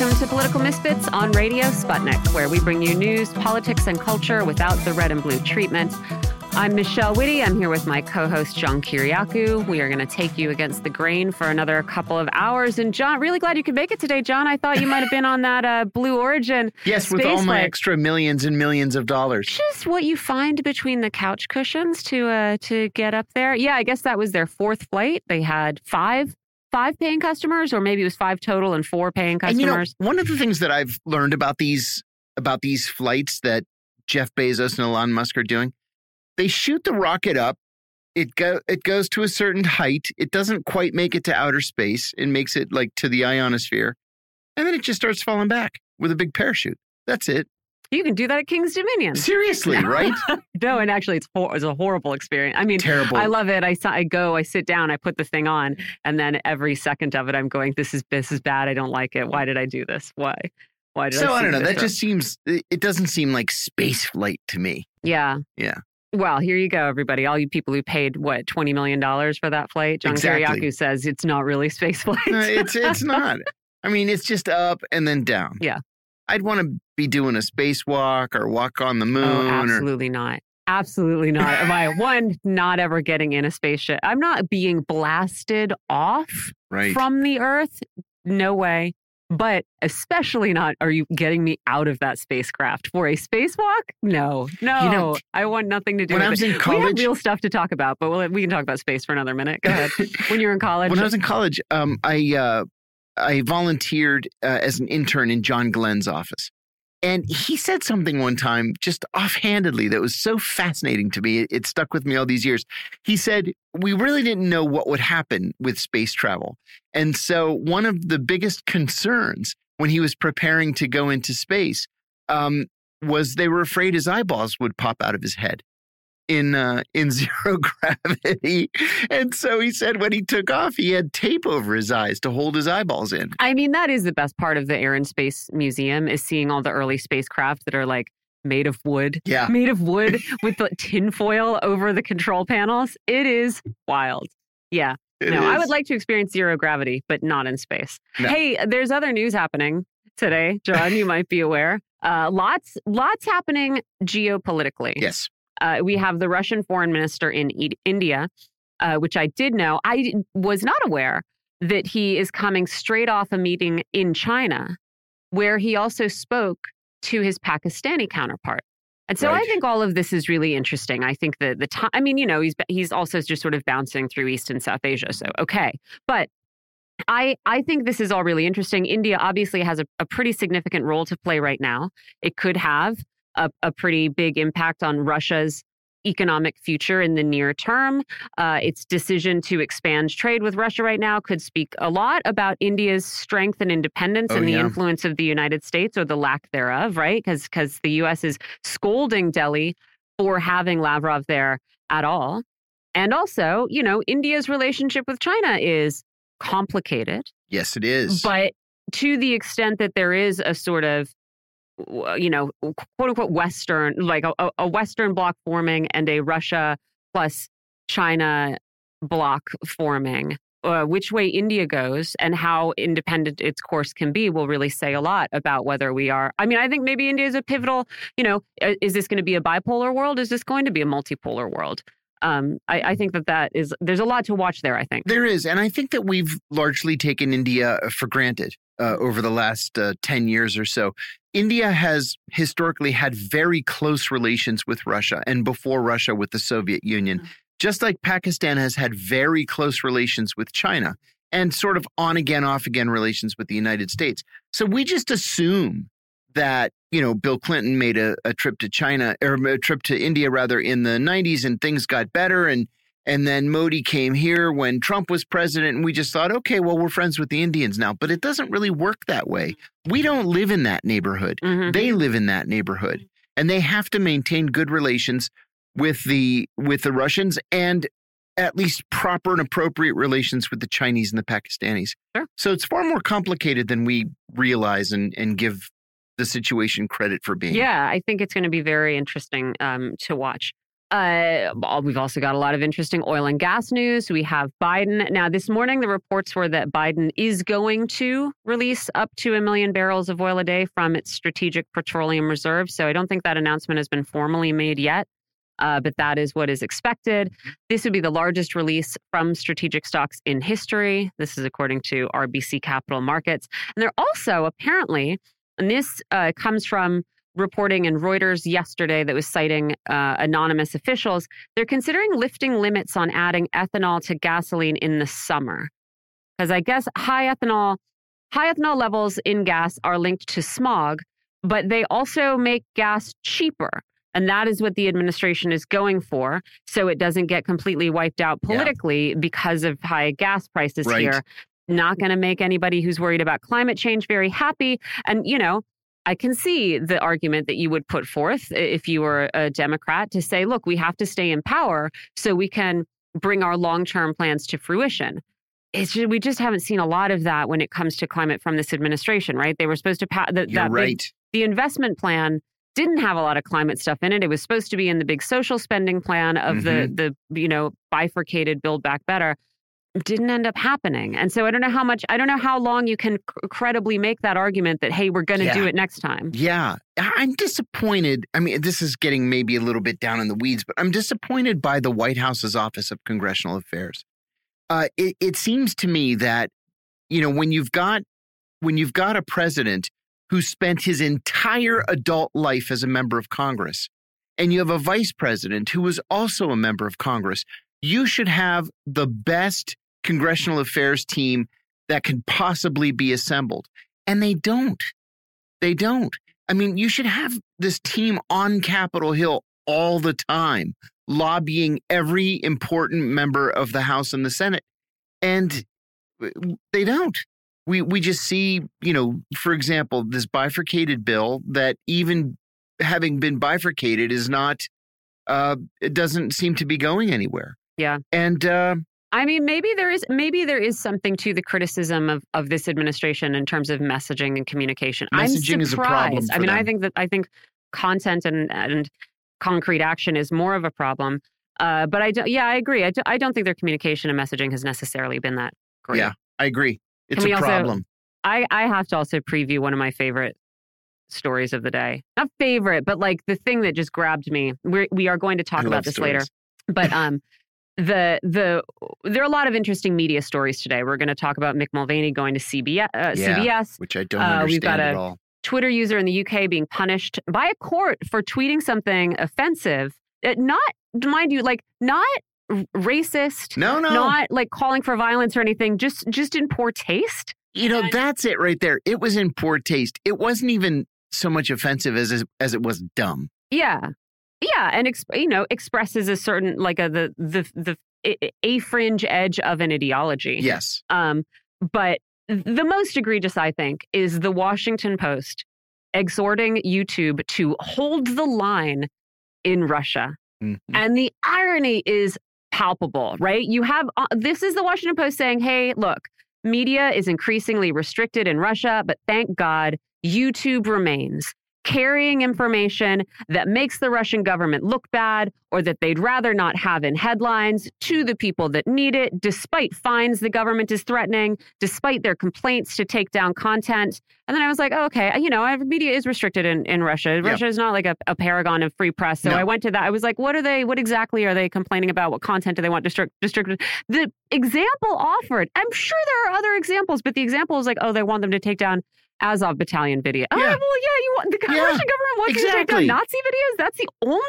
Welcome to Political Misfits on Radio Sputnik, where we bring you news, politics, and culture without the red and blue treatment. I'm Michelle Witte. I'm here with my co-host John Kiriakou. We are going to take you against the grain for another couple of hours. And John, really glad you could make it today, John. I thought you might have been on that uh, Blue Origin. Yes, with all my extra millions and millions of dollars. Just what you find between the couch cushions to uh, to get up there. Yeah, I guess that was their fourth flight. They had five five paying customers, or maybe it was five total and four paying customers. And, you know, one of the things that I've learned about these about these flights that Jeff Bezos and Elon Musk are doing, they shoot the rocket up. It go it goes to a certain height. It doesn't quite make it to outer space. It makes it like to the ionosphere, and then it just starts falling back with a big parachute. That's it. You can do that at King's Dominion. Seriously, right? no, and actually, it's it's a horrible experience. I mean, terrible. I love it. I I go, I sit down, I put the thing on, and then every second of it, I'm going, "This is this is bad. I don't like it. Why did I do this? Why? Why did I so I?" I don't know. That just seems. It doesn't seem like space flight to me. Yeah. Yeah. Well, here you go, everybody. All you people who paid what twenty million dollars for that flight. John exactly. Kiriakou says it's not really space flight. no, it's it's not. I mean, it's just up and then down. Yeah. I'd want to be doing a spacewalk or walk on the moon. Oh, absolutely or... not. Absolutely not. Am I one not ever getting in a spaceship? I'm not being blasted off right. from the Earth. No way. But especially not are you getting me out of that spacecraft for a spacewalk? No, no. You know, I want nothing to do when with I was it. In college, we have real stuff to talk about, but we'll, we can talk about space for another minute. Go ahead. when you're in college, when I was in college, um, I uh, I volunteered uh, as an intern in John Glenn's office. And he said something one time, just offhandedly, that was so fascinating to me. It, stuck with me all these years. He said, We really didn't know what would happen with space travel. And so, one of the biggest concerns when he was preparing to go into space um, was they were afraid his eyeballs would pop out of his head in uh, in zero gravity. And so he said when he took off, he had tape over his eyes to hold his eyeballs in. I mean, that is the best part of the Air and Space Museum is seeing all the early spacecraft that are like made of wood. Yeah. Made of wood with the tinfoil over the control panels. It is wild. Yeah. It no, is. I would like to experience zero gravity, but not in space. No. Hey, there's other news happening today, John. you might be aware. Uh, lots, lots happening geopolitically. Yes. Uh, we have the Russian foreign minister in e- India, uh, which I did know. I was not aware that he is coming straight off a meeting in China, where he also spoke to his Pakistani counterpart. And so right. I think all of this is really interesting. I think that the time, I mean, you know, he's he's also just sort of bouncing through East and South Asia. So okay, but I, I think this is all really interesting. India obviously has a, a pretty significant role to play right now. It could have a, a pretty big impact on Russia's economic future in the near term. Uh, its decision to expand trade with Russia right now could speak a lot about India's strength and independence oh, and the yeah. influence of the United States or the lack thereof, right? Because because the U.S. is scolding Delhi for having Lavrov there at all. And also, you know, India's relationship with China is complicated. Yes, it is. But to the extent that there is a sort of you know, quote unquote Western, like a, a Western bloc forming and a Russia plus China bloc forming. Uh, which way India goes and how independent its course can be will really say a lot about whether we are. I mean, I think maybe India is a pivotal, you know, is this going to be a bipolar world? Is this going to be a multipolar world? Um, I, I, think that that is, there's a lot to watch there, I think. There is. And I think that we've largely taken India for granted uh, over the last uh, 10 years or so. India has historically had very close relations with Russia and before Russia with the Soviet Union, mm-hmm. just like Pakistan has had very close relations with China and sort of on again, off again relations with the United States. So we just assume that, you know, Bill Clinton made a, a trip to China or a trip to India rather in the 90s and things got better and and then Modi came here when Trump was president, and we just thought, okay, well, we're friends with the Indians now. But it doesn't really work that way. We don't live in that neighborhood. Mm-hmm. They live in that neighborhood, and they have to maintain good relations with the with the Russians and at least proper and appropriate relations with the Chinese and the Pakistanis. Sure. So it's far more complicated than we realize and and give the situation credit for being. Yeah, I think it's going to be very interesting um, to watch. Uh, we've also got a lot of interesting oil and gas news. We have Biden. Now, this morning, the reports were that Biden is going to release up to a million barrels of oil a day from its strategic petroleum reserve. So I don't think that announcement has been formally made yet, uh, but that is what is expected. This would be the largest release from strategic stocks in history. This is according to RBC Capital Markets. And they're also apparently, and this uh, comes from reporting in Reuters yesterday that was citing uh, anonymous officials, they're considering lifting limits on adding ethanol to gasoline in the summer. Because I guess high ethanol, high ethanol levels in gas are linked to smog, but they also make gas cheaper. And that is what the administration is going for. So it doesn't get completely wiped out politically yeah. because of high gas prices right. here. Not going to make anybody who's worried about climate change very happy. And, you know, I can see the argument that you would put forth if you were a Democrat to say, look, we have to stay in power so we can bring our long term plans to fruition. It's just, we just haven't seen a lot of that when it comes to climate from this administration, right? They were supposed to pass the, that right. big, the investment plan didn't have a lot of climate stuff in it. It was supposed to be in the big social spending plan of mm-hmm. the the you know bifurcated build back better didn't end up happening. And so I don't know how much, I don't know how long you can credibly make that argument that, hey, we're going to yeah. do it next time. Yeah. I'm disappointed. I mean, this is getting maybe a little bit down in the weeds, but I'm disappointed by the White House's Office of Congressional Affairs. Uh, it, it seems to me that, you know, when you've got when you've got a president who spent his entire adult life as a member of Congress, and you have a vice president who was also a member of Congress, you should have the best congressional affairs team that can possibly be assembled. And they don't. They don't. I mean, you should have this team on Capitol Hill all the time, lobbying every important member of the House and the Senate. And they don't. We we just see, you know, for example, this bifurcated bill that even having been bifurcated is not uh it doesn't seem to be going anywhere. Yeah. And uh I mean, maybe there is maybe there is something to the criticism of, of this administration in terms of messaging and communication. Messaging I'm is a problem. I mean, them. I think that I think content and and concrete action is more of a problem. Uh, but I don't. yeah, I agree. I, do, I don't think their communication and messaging has necessarily been that great. Yeah, I agree. It's a problem. Also, I I have to also preview one of my favorite stories of the day. Not favorite, but like the thing that just grabbed me. We're, we are going to talk I about this stories. later. But um the the there are a lot of interesting media stories today. We're going to talk about Mick Mulvaney going to CBS, uh, yeah, CBS, which I don't uh, we've got a all. Twitter user in the UK being punished by a court for tweeting something offensive. Not mind you, like not racist. No, no, not like calling for violence or anything. Just just in poor taste. You know, that's it right there. It was in poor taste. It wasn't even so much offensive as as it was dumb. Yeah, yeah, and exp- you know expresses a certain like a the the the a fringe edge of an ideology. Yes. Um, but the most egregious, I think, is the Washington Post exhorting YouTube to hold the line in Russia. Mm-hmm. And the irony is palpable, right? You have uh, this is the Washington Post saying, hey, look, media is increasingly restricted in Russia, but thank God YouTube remains carrying information that makes the Russian government look bad or that they'd rather not have in headlines to the people that need it, despite fines the government is threatening, despite their complaints to take down content. And then I was like, oh, okay, you know, media is restricted in, in Russia. Russia is not like a, a, paragon of free press. So no. I went to that. I was like, what are they, what exactly are they complaining about? What content do they want district? The example offered, I'm sure there are other examples, but the example is like, oh, they want them to take down Azov battalion video. Oh, yeah. well, yeah, you want the yeah, Russian government wants exactly. you to take down Nazi videos. That's the only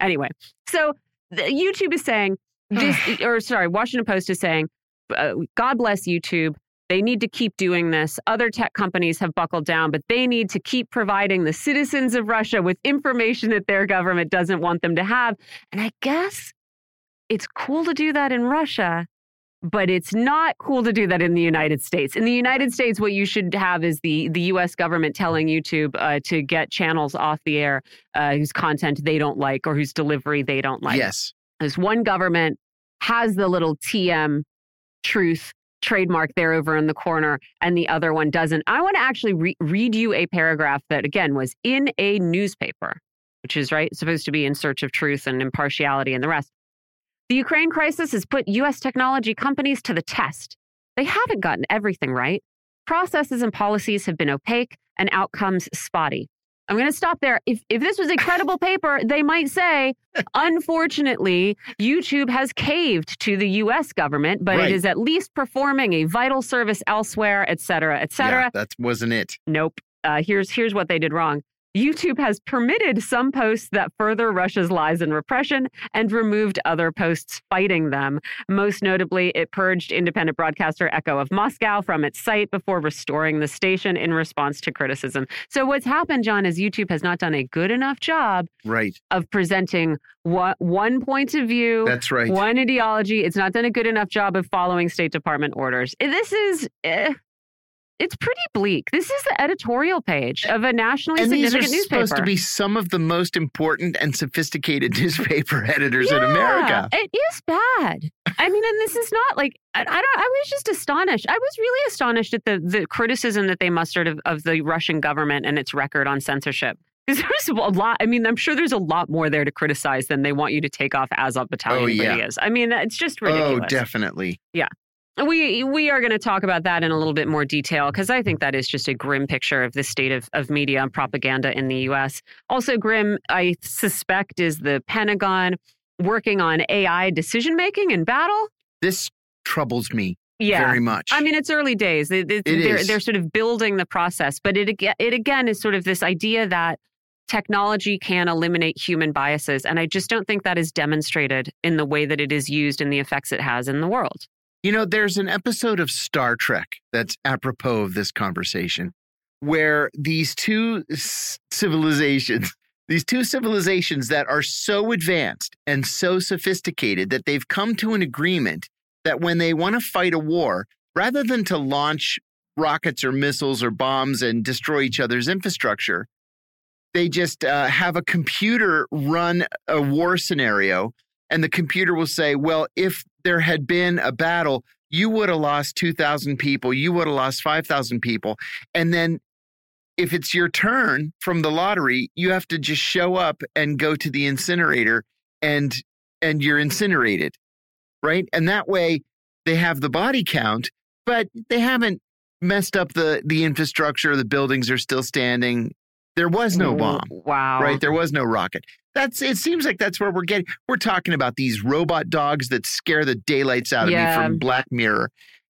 anyway. So YouTube is saying this, or sorry, Washington Post is saying, uh, God bless YouTube. They need to keep doing this. Other tech companies have buckled down, but they need to keep providing the citizens of Russia with information that their government doesn't want them to have. And I guess it's cool to do that in Russia but it's not cool to do that in the United States. In the United States, what you should have is the the U.S. government telling YouTube uh, to get channels off the air uh, whose content they don't like or whose delivery they don't like. Yes, as one government has the little TM truth trademark there over in the corner, and the other one doesn't. I want to actually re- read you a paragraph that again was in a newspaper which is right supposed to be in search of truth and impartiality and the rest. The Ukraine crisis has put US technology companies to the test. They haven't gotten everything right. Processes and policies have been opaque and outcomes spotty. I'm going to stop there. If, if this was a credible paper, they might say, unfortunately, YouTube has caved to the US government, but Right. it is at least performing a vital service elsewhere, et cetera, et cetera. Yeah, that wasn't it. Nope. Uh, here's here's what they did wrong. YouTube has permitted some posts that further Russia's lies and repression and removed other posts fighting them. Most notably, it purged independent broadcaster Echo of Moscow from its site before restoring the station in response to criticism. So, what's happened, John, is YouTube has not done a good enough job Right. of presenting what, one point of view, That's right. one ideology. It's not done a good enough job of following State Department orders. This is. Eh, it's pretty bleak. This is the editorial page of a nationally and these are significant newspaper. supposed to be some of the most important and sophisticated newspaper editors in America. It is bad. I mean, and this is not like I, I don't. I was just astonished. I was really astonished at the the criticism that they mustered of, of the Russian government and its record on censorship. Because there's a lot. I mean, I'm sure there's a lot more there to criticize than they want you to take off Azov Battalion Oh, yeah. videos. I mean, it's just oh, ridiculous. Oh, definitely. We we are going to talk about that in a little bit more detail because I think that is just a grim picture of the state of, of media and propaganda in the U.S. Also grim, I suspect, is the Pentagon working on AI decision making in battle. This troubles me Yeah, very much. I mean, it's early days. They, they, they're, is. they're sort of building the process, but it it again is sort of this idea that technology can eliminate human biases, and I just don't think that is demonstrated in the way that it is used and the effects it has in the world. You know, there's an episode of Star Trek that's apropos of this conversation where these two civilizations, these two civilizations that are so advanced and so sophisticated that they've come to an agreement that when they want to fight a war, rather than to launch rockets or missiles or bombs and destroy each other's infrastructure, they just uh, have a computer run a war scenario and the computer will say, well, if there had been a battle, you would have lost 2,000 people, you would have lost 5,000 people. And then if it's your turn from the lottery, you have to just show up and go to the incinerator and and you're incinerated. Right? And that way they have the body count, but they haven't messed up the the infrastructure, the buildings are still standing. There was no bomb Wow. right? There was no rocket. That's it seems like that's where we're getting. We're talking about these robot dogs that scare the daylights out of Yeah. me from Black Mirror,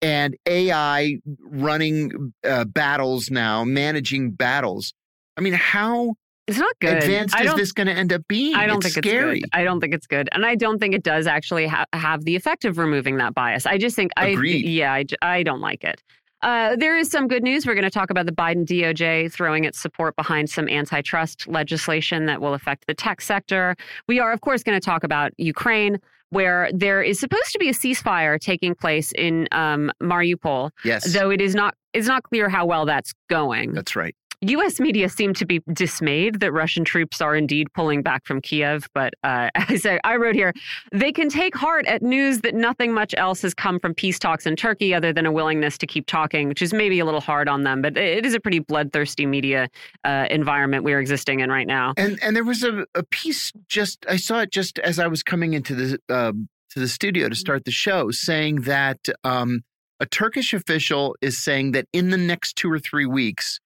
and AI running uh, battles now, managing battles. I mean, how It's not good. advanced I is this going to end up being? I don't it's think scary. it's good. I don't think it's good, and I don't think it does actually ha- have the effect of removing that bias. I just think I, Agreed. yeah, I don't like it. Uh, there is some good news. We're going to talk about the Biden DOJ throwing its support behind some antitrust legislation that will affect the tech sector. We are, of course, going to talk about Ukraine, where there is supposed to be a ceasefire taking place in um, Mariupol, Yes, though it is not. It's not clear how well that's going. that's right. U.S. media seem to be dismayed that Russian troops are indeed pulling back from Kiev. But uh, as I wrote here, they can take heart at news that nothing much else has come from peace talks in Turkey other than a willingness to keep talking, which is maybe a little hard on them. But it is a pretty bloodthirsty media uh, environment we're existing in right now. And and there was a, a piece just I saw it just as I was coming into the uh, to the studio to start the show, saying that um, a Turkish official is saying that in the next two or three weeks,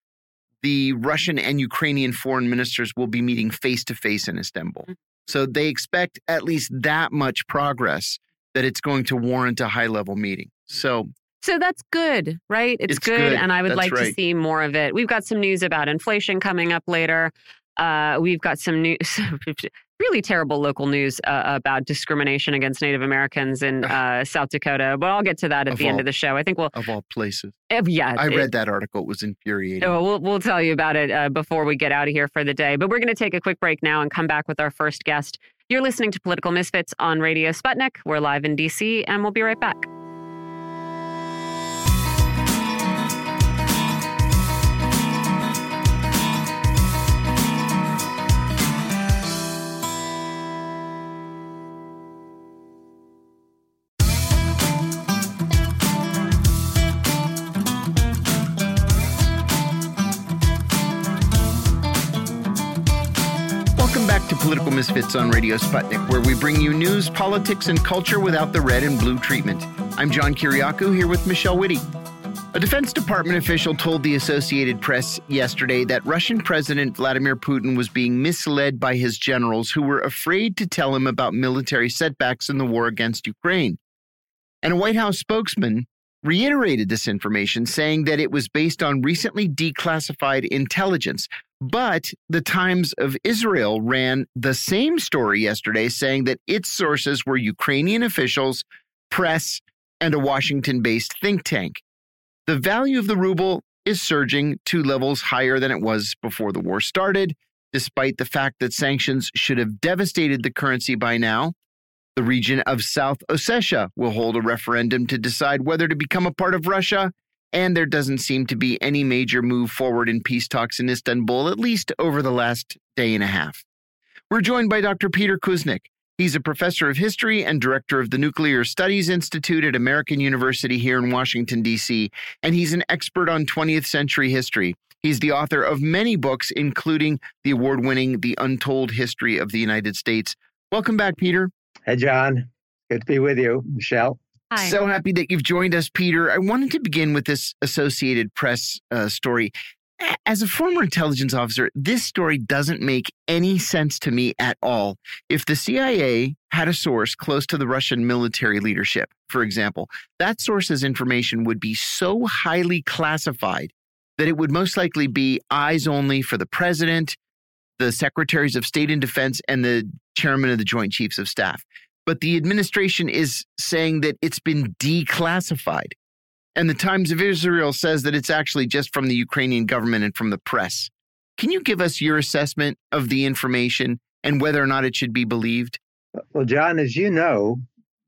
the Russian and Ukrainian foreign ministers will be meeting face to face in Istanbul. Mm. So they expect at least that much progress that it's going to warrant a high level meeting. So So that's good, right? It's, It's good, good. and I would That's like to see more of it. We've got some news about inflation coming up later. Uh, we've got some news, really terrible local news uh, about discrimination against Native Americans in uh, South Dakota. But I'll get to that at Of the end of the show. I think we'll, of all places, uh, yeah. I it- read that article. It was infuriating. Oh, we'll, we'll tell you about it uh, before we get out of here for the day. But we're going to take a quick break now and come back with our first guest. You're listening to Political Misfits on Radio Sputnik. We're live in DC, and we'll be right back. Welcome Misfits on Radio Sputnik, where we bring you news, politics, and culture without the red and blue treatment. I'm John Kiriakou here with Michelle Witte. A Defense Department official told the Associated Press yesterday that Russian President Vladimir Putin was being misled by his generals who were afraid to tell him about military setbacks in the war against Ukraine. And a White House spokesman reiterated this information, saying that it was based on recently declassified intelligence. But the Times of Israel ran the same story yesterday, saying that its sources were Ukrainian officials, press, and a Washington based think tank. The value of the ruble is surging to levels higher than it was before the war started, despite the fact that sanctions should have devastated the currency by now. The region of South Ossetia will hold a referendum to decide whether to become a part of Russia, and there doesn't seem to be any major move forward in peace talks in Istanbul, at least over the last day and a half. We're joined by Dr. Peter Kuznick. He's a professor of history and director of the Nuclear Studies Institute at American University here in Washington, D.C., and he's an expert on 20th century history. He's the author of many books, including the award winning The Untold History of the United States. Welcome back, Peter. Hey, John. Good to be with you, Michelle. Hi. So happy that you've joined us, Peter. I wanted to begin with this Associated Press uh, story. As a former intelligence officer, this story doesn't make any sense to me at all. If the CIA had a source close to the Russian military leadership, for example, that source's information would be so highly classified that it would most likely be eyes only for the president, the secretaries of state and defense, and the chairman of the Joint Chiefs of Staff. But the administration is saying that it's been declassified. And the Times of Israel says that it's actually just from the Ukrainian government and from the press. Can you give us your assessment of the information and whether or not it should be believed? Well, John, as you know,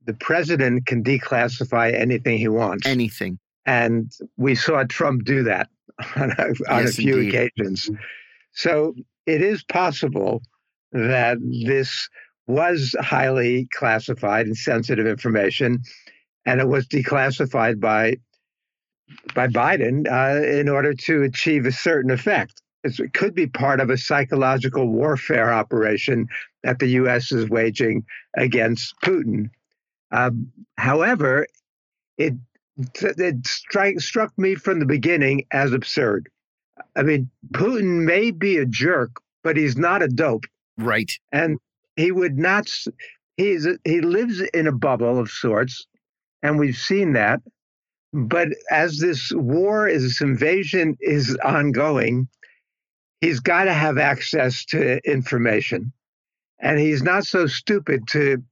the president can declassify anything he wants. Anything. And we saw Trump do that on a, on yes, a few indeed. occasions. So it is possible that this was highly classified and sensitive information, and it was declassified by by Biden uh, in order to achieve a certain effect. It could be part of a psychological warfare operation that the U.S. is waging against Putin. Um, however, it it strike, struck me from the beginning as absurd. I mean, Putin may be a jerk, but he's not a dope. Right. And he would not. He's he lives in a bubble of sorts, and we've seen that. But as this war, as this invasion is ongoing, he's got to have access to information, and he's not so stupid to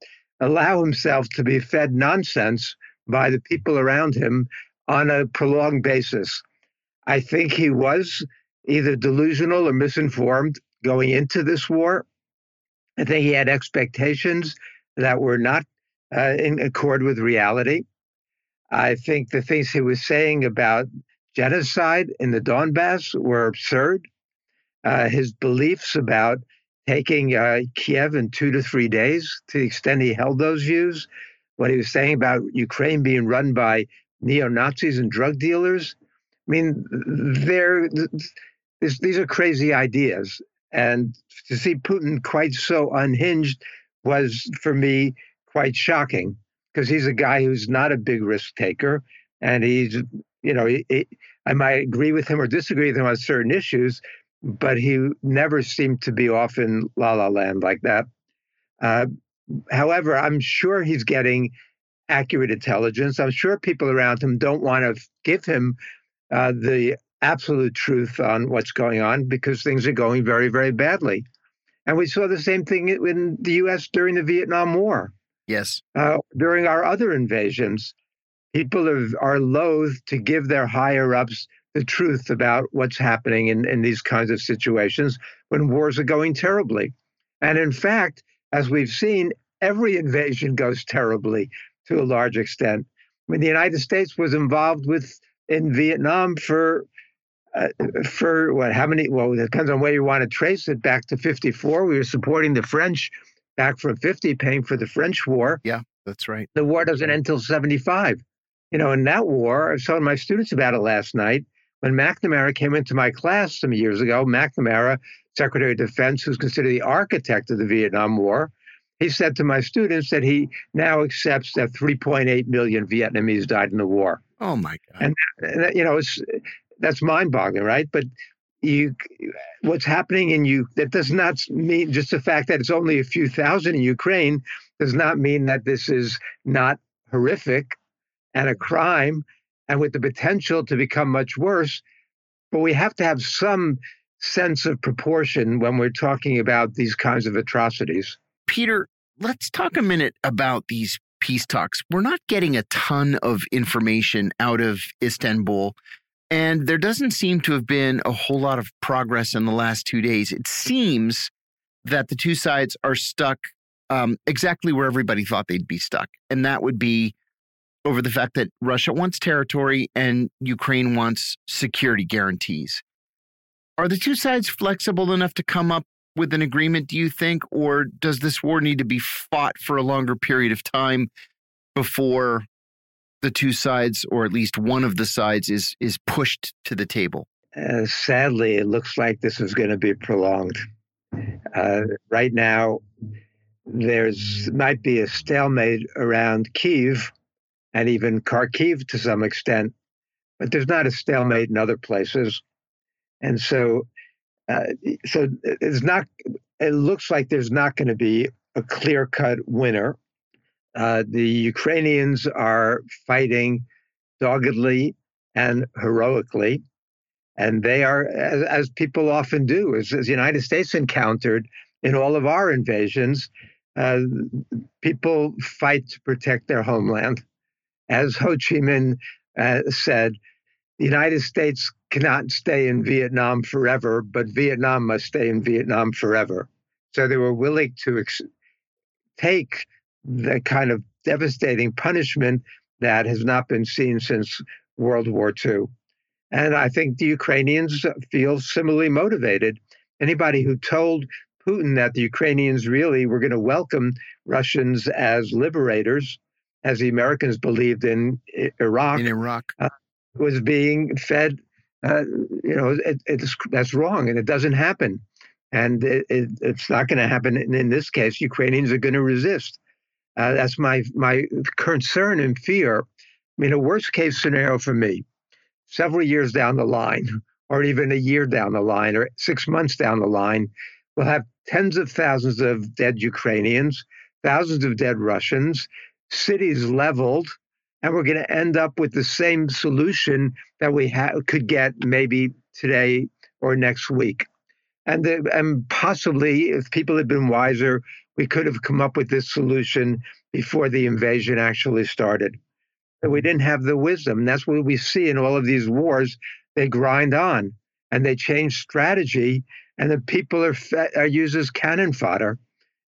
allow himself to be fed nonsense by the people around him on a prolonged basis. I think he was either delusional or misinformed going into this war. I think he had expectations that were not uh, in accord with reality. I think the things he was saying about genocide in the Donbass were absurd. Uh, his beliefs about taking uh, Kiev in two to three days, to the extent he held those views, what he was saying about Ukraine being run by neo Nazis and drug dealers. I mean, these are crazy ideas. And to see Putin quite so unhinged was, for me, quite shocking because he's a guy who's not a big risk taker. And he's, you know, he, he, I might agree with him or disagree with him on certain issues, but he never seemed to be off in la la land like that. Uh, however, I'm sure he's getting accurate intelligence. I'm sure people around him don't want to give him uh, the absolute truth on what's going on because things are going very, very badly. And we saw the same thing in the U.S. during the Vietnam War. Yes. Uh, during our other invasions, people are, are loath to give their higher ups the truth about what's happening in, in these kinds of situations when wars are going terribly. And in fact, as we've seen, every invasion goes terribly to a large extent. I mean, the United States was involved with in Vietnam for uh, for what? How many? Well, it depends on where you want to trace it back to 54. We were supporting the French back from 50, paying for the French war. Yeah, that's right. The war doesn't end until 75. You know, in that war, I was telling my students about it last night. When McNamara came into my class some years ago, McNamara, Secretary of Defense, who's considered the architect of the Vietnam War, he said to my students that he now accepts that 3.8 million Vietnamese died in the war. Oh my God! And, and you know, it's that's mind-boggling, right? But you, what's happening in you that does not mean just the fact that it's only a few thousand in Ukraine does not mean that this is not horrific and a crime and with the potential to become much worse. But we have to have some sense of proportion when we're talking about these kinds of atrocities. Peter, let's talk a minute about these peace talks. We're not getting a ton of information out of Istanbul. And there doesn't seem to have been a whole lot of progress in the last two days. It seems that the two sides are stuck um, exactly where everybody thought they'd be stuck. And that would be over the fact that Russia wants territory and Ukraine wants security guarantees. Are the two sides flexible enough to come up with an agreement, do you think? Or does this war need to be fought for a longer period of time before the two sides, or at least one of the sides, is, is pushed to the table? Uh, sadly, it looks like this is going to be prolonged. Uh, right now, there's might be a stalemate around Kiev and even Kharkiv to some extent, but there's not a stalemate in other places. And so, uh, so it's not. It looks like there's not going to be a clear-cut winner. Uh, the Ukrainians are fighting doggedly and heroically, and they are, as, as people often do, as, as the United States encountered in all of our invasions, uh, people fight to protect their homeland. As Ho Chi Minh uh, said, the United States cannot stay in Vietnam forever, but Vietnam must stay in Vietnam forever. So they were willing to ex- take the kind of devastating punishment that has not been seen since World War II. And I think the Ukrainians feel similarly motivated. Anybody who told Putin that the Ukrainians really were going to welcome Russians as liberators, as the Americans believed in Iraq. In Iraq. Uh, was being fed, uh, you know, it, it's, that's wrong and it doesn't happen. And it, it, it's not going to happen in, in, this case. Ukrainians are going to resist. Uh, that's my, my concern and fear. I mean, a worst case scenario for me, several years down the line, or even a year down the line, or six months down the line, we'll have tens of thousands of dead Ukrainians, thousands of dead Russians, cities leveled, and we're going to end up with the same solution that we ha- could get maybe today or next week. And, the, and possibly, if people had been wiser, we could have come up with this solution before the invasion actually started. But we didn't have the wisdom. That's what we see in all of these wars. They grind on and they change strategy and the people are, fe- are used as cannon fodder,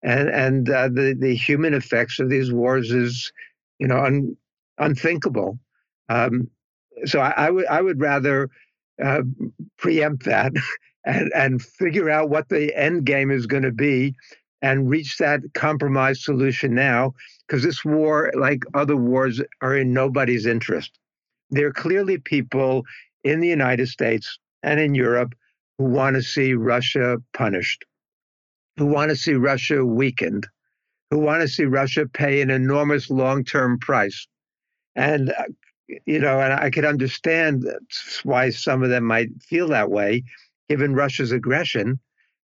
and and uh, the the human effects of these wars is, you know, un, unthinkable. Um, so I, I, would I would rather uh, preempt that and and figure out what the end game is going to be, and reach that compromise solution now, because this war, like other wars, are in nobody's interest. There are clearly people in the United States and in Europe who want to see Russia punished, who want to see Russia weakened, who want to see Russia pay an enormous long term price. And, uh, you know, and I could understand why some of them might feel that way, given Russia's aggression.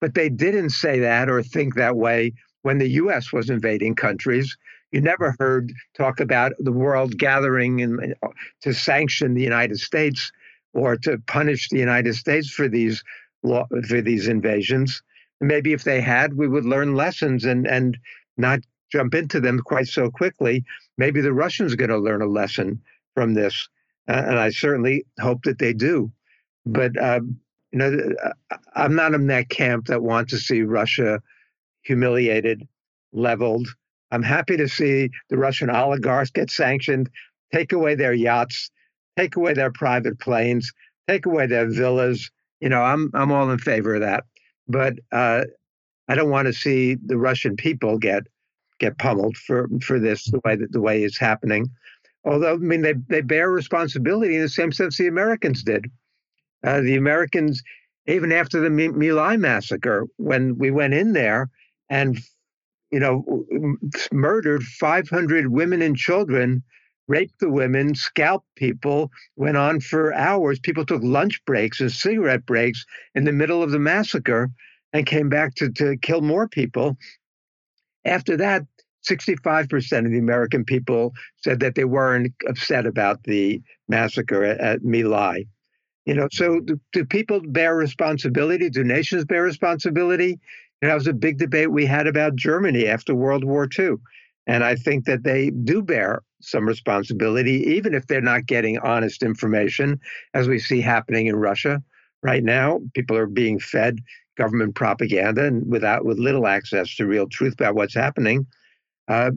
But they didn't say that or think that way when the U.S. was invading countries. You never heard talk about the world gathering in, to sanction the United States or to punish the United States for these for these invasions. Maybe if they had, we would learn lessons and and not jump into them quite so quickly. Maybe the Russians are going to learn a lesson from this, uh, and I certainly hope that they do. But um, you know, I'm not in that camp that wants to see Russia humiliated, leveled. I'm happy to see the Russian oligarchs get sanctioned, take away their yachts, take away their private planes, take away their villas. You know, I'm I'm all in favor of that, but uh, I don't want to see the Russian people get get pummeled for for this the way that the way it's happening. Although I mean they they bear responsibility in the same sense the Americans did. Uh, the Americans, even after the My Lai massacre, when we went in there and you know murdered 500 women and children raped the women, scalped people, went on for hours. People took lunch breaks and cigarette breaks in the middle of the massacre and came back to, to kill more people. After that, 65% of the American people said that they weren't upset about the massacre at, at My Lai. You know, so do, do, people bear responsibility? Do nations bear responsibility? You know, that was a big debate we had about Germany after World War II. And I think that they do bear some responsibility, even if they're not getting honest information, as we see happening in Russia right now. People are being fed government propaganda and without with little access to real truth about what's happening. Uh,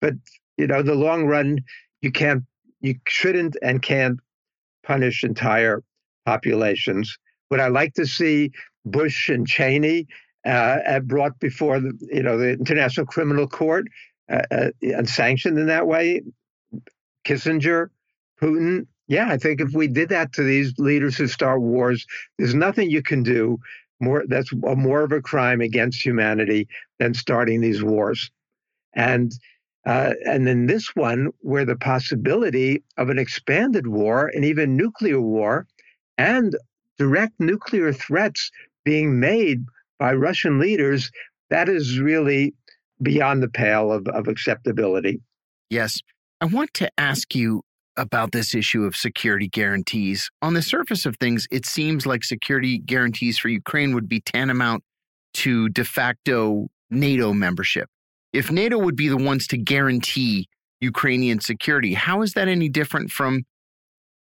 but you know, the long run, you can't, you shouldn't, and can't punish entire populations. Would I like to see Bush and Cheney uh, brought before the, you know, the International Criminal Court uh, uh, and sanctioned in that way? Kissinger, Putin. Yeah, I think if we did that to these leaders who start wars, there's nothing you can do more that's more of a crime against humanity than starting these wars. And uh, and then this one, where the possibility of an expanded war and even nuclear war and direct nuclear threats being made by Russian leaders, that is really beyond the pale of, of acceptability. Yes. I want to ask you about this issue of security guarantees. On the surface of things, it seems like security guarantees for Ukraine would be tantamount to de facto NATO membership if NATO would be the ones to guarantee Ukrainian security, how is that any different from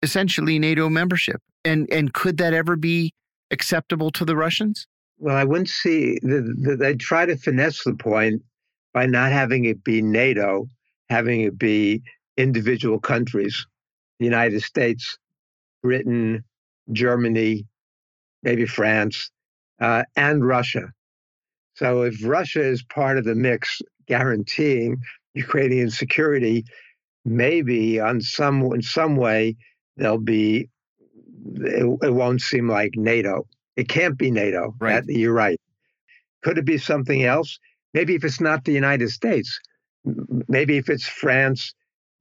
essentially NATO membership? And and could that ever be acceptable to the Russians? Well, I wouldn't see that they try to finesse the point by not having it be NATO, having it be individual countries, the United States, Britain, Germany, maybe France, uh, and Russia. So if Russia is part of the mix guaranteeing Ukrainian security, maybe on some in some way there'll be it, it won't seem like NATO. It can't be NATO. Right. That, you're right. Could it be something else? Maybe if it's not the United States, maybe if it's France,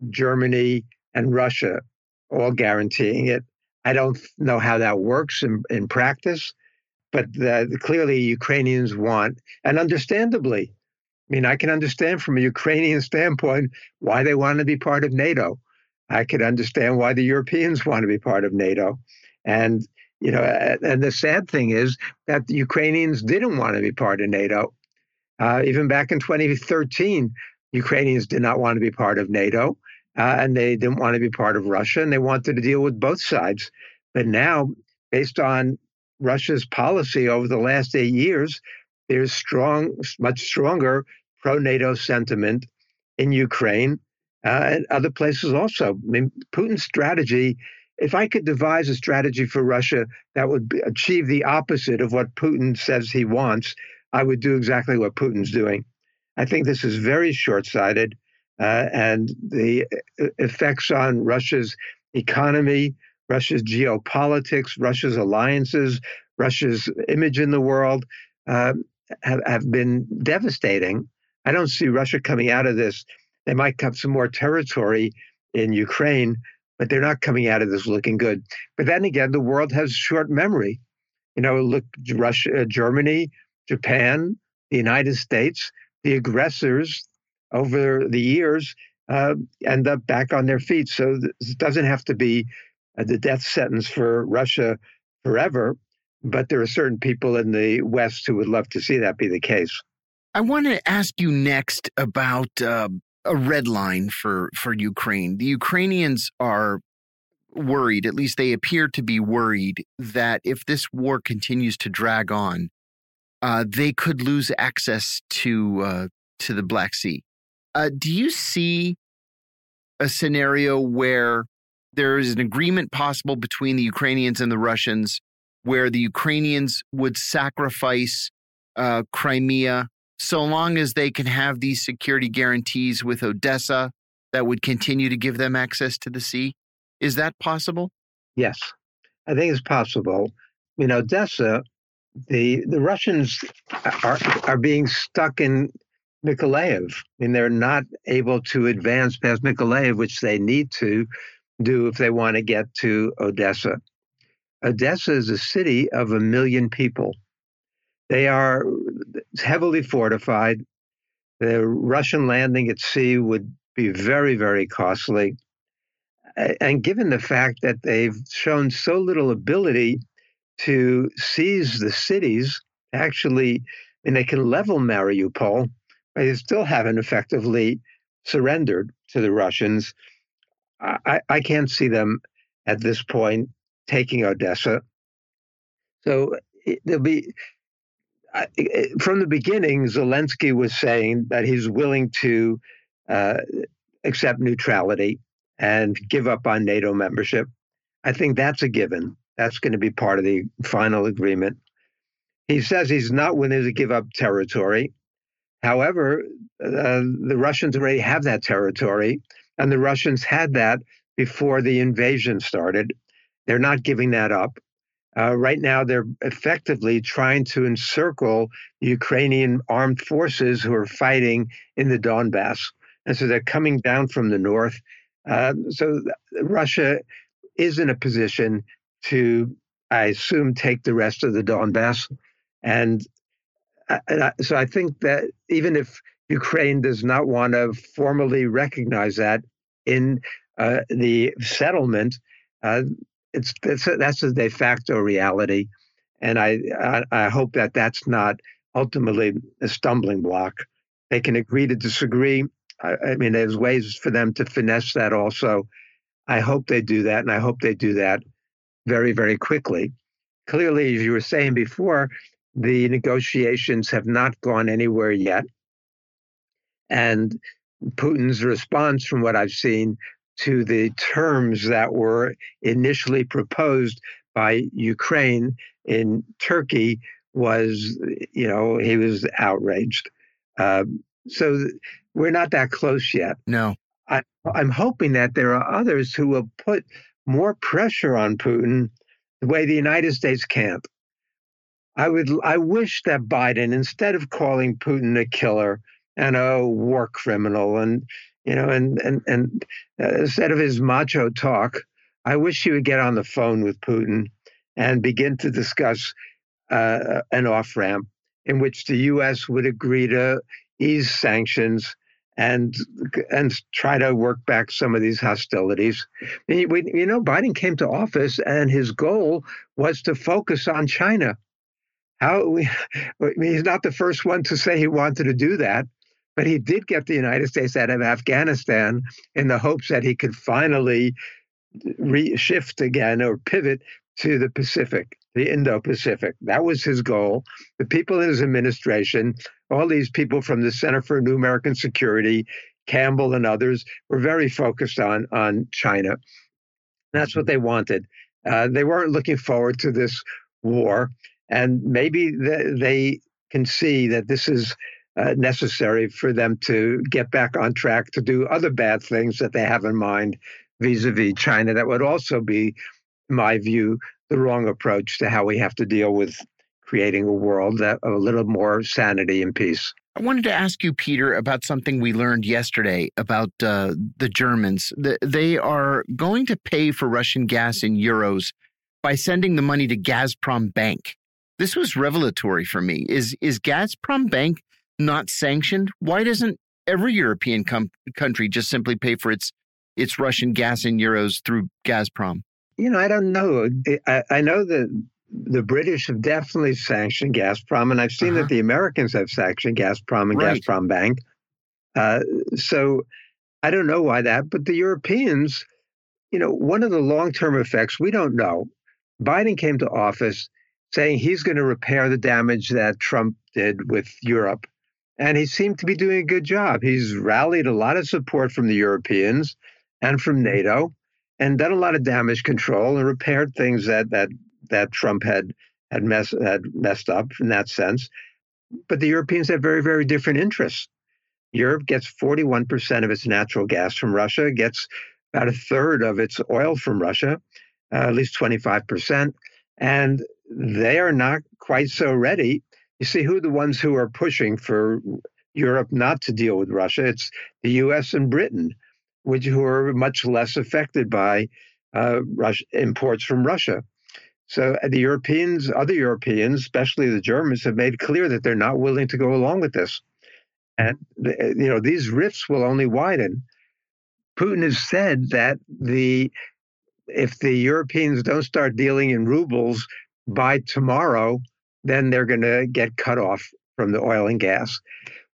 Germany, and Russia all guaranteeing it. I don't know how that works in, in practice, but the, clearly Ukrainians want, and understandably, I mean, I can understand from a Ukrainian standpoint why they want to be part of NATO. I could understand why the Europeans want to be part of NATO. And, you know, and the sad thing is that the Ukrainians didn't want to be part of NATO. Uh, even back in 2013, Ukrainians did not want to be part of NATO, uh, and they didn't want to be part of Russia, and they wanted to deal with both sides. But now, based on Russia's policy over the last eight years, there's strong, much stronger pro NATO sentiment in Ukraine uh, and other places also. I mean, Putin's strategy. If I could devise a strategy for Russia that would achieve the opposite of what Putin says he wants, I would do exactly what Putin's doing. I think this is very short sighted, uh, and the uh, effects on Russia's economy, Russia's geopolitics, Russia's alliances, Russia's image in the world uh, have, have been devastating. I don't see Russia coming out of this. They might cut some more territory in Ukraine, but they're not coming out of this looking good. But then again, the world has short memory. You know, look, Russia, uh, Germany, Japan, the United States, the aggressors over the years uh, end up back on their feet. So it doesn't have to be uh, the death sentence for Russia forever. But there are certain people in the West who would love to see that be the case. I want to ask you next about uh, a red line for, for Ukraine. The Ukrainians are worried, at least they appear to be worried, that if this war continues to drag on, uh, they could lose access to uh, to the Black Sea. Uh, do you see a scenario where there is an agreement possible between the Ukrainians and the Russians where the Ukrainians would sacrifice uh, Crimea so long as they can have these security guarantees with Odessa that would continue to give them access to the sea. Is that possible? Yes. I think it's possible. Know, Odessa, the the Russians are are being stuck in Mykolaiv. I mean, they're not able to advance past Mykolaiv, which they need to do if they want to get to Odessa. Odessa is a city of a million people. They are heavily fortified. The Russian landing at sea would be very, very costly. And given the fact that they've shown so little ability to seize the cities, actually, and they can level Mariupol, they still haven't effectively surrendered to the Russians. I, I can't see them at this point taking Odessa. So there'll be from the beginning, Zelensky was saying that he's willing to uh, accept neutrality and give up on NATO membership. I think that's a given. That's going to be part of the final agreement. He says he's not willing to give up territory. However, uh, the Russians already have that territory, and the Russians had that before the invasion started. They're not giving that up. Uh, right now, they're effectively trying to encircle Ukrainian armed forces who are fighting in the Donbass. And so they're coming down from the north. Uh, so Russia is in a position to, I assume, take the rest of the Donbass. And, uh, and I, so I think that even if Ukraine does not want to formally recognize that in uh, the settlement, uh, it's, it's that's a de facto reality, and I, I, I hope that that's not ultimately a stumbling block. They can agree to disagree. I, I mean, there's ways for them to finesse that. Also, I hope they do that, and I hope they do that very very quickly. Clearly, as you were saying before, the negotiations have not gone anywhere yet, and Putin's response, from what I've seen, to the terms that were initially proposed by Ukraine in Turkey was, you know, he was outraged. Um, so we're not that close yet. No. I, I'm hoping that there are others who will put more pressure on Putin the way the United States can't. I would I wish that Biden, instead of calling Putin a killer and a war criminal and you know, and and and uh, instead of his macho talk, I wish he would get on the phone with Putin and begin to discuss uh, an off ramp in which the U.S. would agree to ease sanctions and and try to work back some of these hostilities. You know, Biden came to office and his goal was to focus on China. How I mean, he's not the first one to say he wanted to do that. But he did get the United States out of Afghanistan in the hopes that he could finally re- shift again or pivot to the Pacific, the Indo Pacific. That was his goal. The people in his administration, all these people from the Center for New American Security, Campbell and others, were very focused on, on China. That's what they wanted. Uh, they weren't looking forward to this war. And maybe they can see that this is uh, necessary for them to get back on track to do other bad things that they have in mind vis-a-vis China. That would also be, my view, the wrong approach to how we have to deal with creating a world that a little more sanity and peace. I wanted to ask you, Peter, about something we learned yesterday about uh, the Germans. The, they are going to pay for Russian gas in euros by sending the money to Gazprom Bank. This was revelatory for me. Is is Gazprom Bank not sanctioned? Why doesn't every European com- country just simply pay for its its Russian gas in euros through Gazprom? You know, I don't know. I, I know that the British have definitely sanctioned Gazprom, and I've seen uh-huh. that the Americans have sanctioned Gazprom and right. Gazprom Bank. Uh, so I don't know why that, but the Europeans, you know, one of the long term effects we don't know. Biden came to office saying he's going to repair the damage that Trump did with Europe and he seemed to be doing a good job. He's rallied a lot of support from the Europeans and from NATO, and done a lot of damage control and repaired things that that that Trump had had mess had messed up in that sense. But the Europeans have very very different interests. Europe gets 41% of its natural gas from Russia, gets about a third of its oil from Russia. uh, at least 25%. And they are not quite so ready. You see, who the ones who are pushing for Europe not to deal with Russia? It's the US and Britain, which who are much less affected by uh, Russia, imports from Russia. So uh, the Europeans, other Europeans, especially the Germans, have made clear that they're not willing to go along with this. And you know these rifts will only widen. Putin has said that the if the Europeans don't start dealing in rubles by tomorrow, then they're going to get cut off from the oil and gas.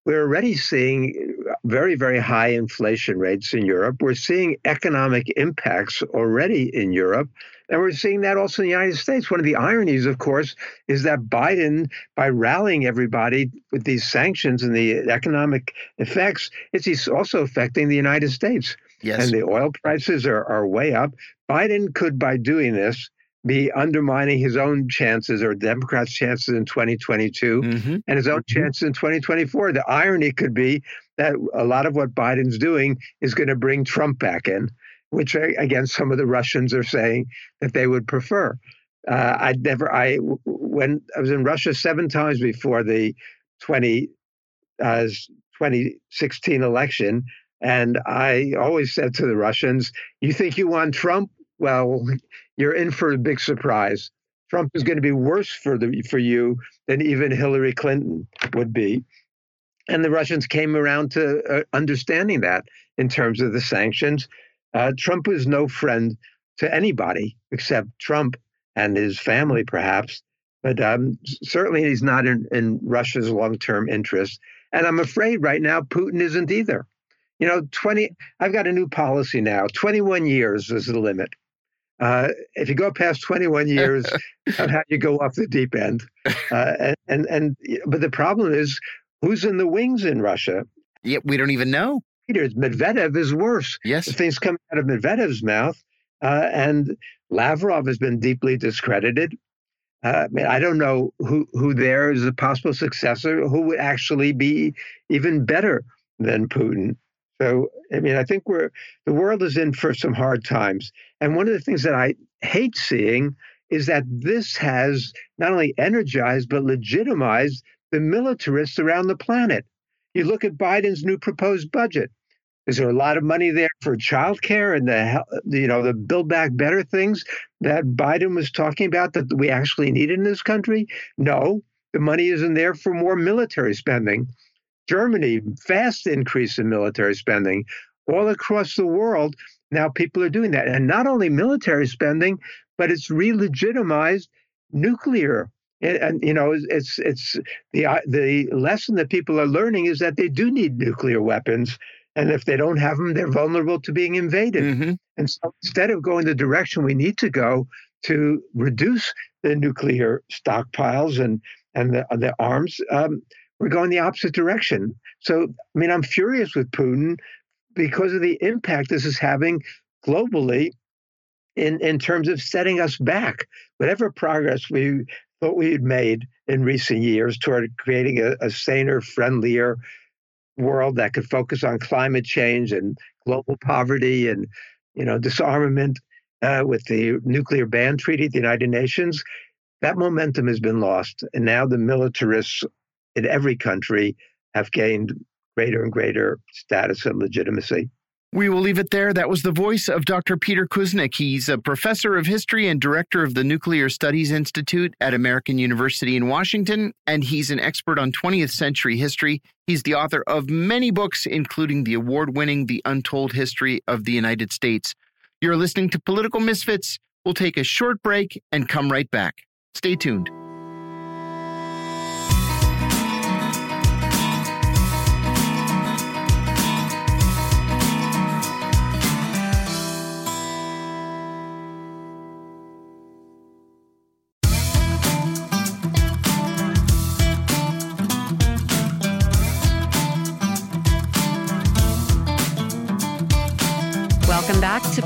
We're already seeing uh, very, very high inflation rates in Europe. We're seeing economic impacts already in Europe. And we're seeing that also in the United States. One of the ironies, of course, is that Biden, by rallying everybody with these sanctions and the economic effects, it's also affecting the United States. Yes. And the oil prices are, are way up. Biden could, by doing this, be undermining his own chances or Democrats' chances in 2022 mm-hmm. and his own mm-hmm. chances in 2024. The irony could be that a lot of what Biden's doing is going to bring Trump back in, which again, some of the Russians are saying that they would prefer. Uh, I never, I when I was in Russia seven times before the 20, uh, 2016 election, and I always said to the Russians, "You think you want Trump? Well, you're in for a big surprise. Trump is going to be worse for the for you than even Hillary Clinton would be." And the Russians came around to uh, understanding that in terms of the sanctions. Uh, Trump was no friend to anybody except Trump and his family, perhaps. But um, certainly he's not in, in Russia's long term interest. And I'm afraid right now Putin isn't either. You know, 20, I've got a new policy now 21 years is the limit. Uh, if you go past 21 years, somehow you go off the deep end. Uh, and, and, and, but the problem is who's in the wings in Russia? Yeah, we don't even know. Peter, Medvedev is worse. Yes. The things coming out of Medvedev's mouth. Uh, and Lavrov has been deeply discredited. Uh, I mean, I don't know who, who there is a possible successor who would actually be even better than Putin. So, I mean, I think we're the world is in for some hard times. And one of the things that I hate seeing is that this has not only energized but legitimized the militarists around the planet. You look at Biden's new proposed budget. Is there a lot of money there for childcare and the you know the build back better things that Biden was talking about that we actually need in this country? No, the money isn't there for more military spending. Germany, vast increase in military spending. All across the world, now people are doing that. And not only military spending, but it's re-legitimized nuclear. And, and, you know, it's it's the the lesson that people are learning is that they do need nuclear weapons, and if they don't have them, they're vulnerable to being invaded. Mm-hmm. And so, instead of going the direction we need to go to reduce the nuclear stockpiles and and the, the arms, um, we're going the opposite direction. So, I mean, I'm furious with Putin because of the impact this is having globally in, in terms of setting us back. Whatever progress we thought we had made in recent years toward creating a, a saner, friendlier world that could focus on climate change and global poverty and you know disarmament uh, with the nuclear ban treaty at the United Nations, that momentum has been lost, and now the militarists in every country have gained greater and greater status and legitimacy. We will leave it there. That was the voice of Dr. Peter Kuznick. He's a professor of history and director of the Nuclear Studies Institute at American University in Washington, and he's an expert on 20th century history. He's the author of many books, including the award winning The Untold History of the United States. You're listening to Political Misfits. We'll take a short break and come right back. Stay tuned.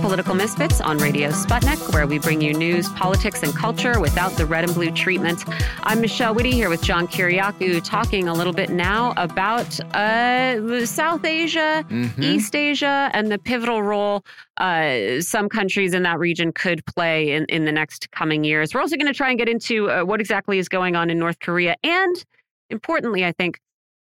Political Misfits on Radio Sputnik, where we bring you news, politics, and culture without the red and blue treatment. I'm Michelle Witte here with John Kiriakou, talking a little bit now about uh, South Asia, mm-hmm. East Asia, and the pivotal role uh, some countries in that region could play in, in the next coming years. We're also going to try and get into uh, what exactly is going on in North Korea and, importantly, I think,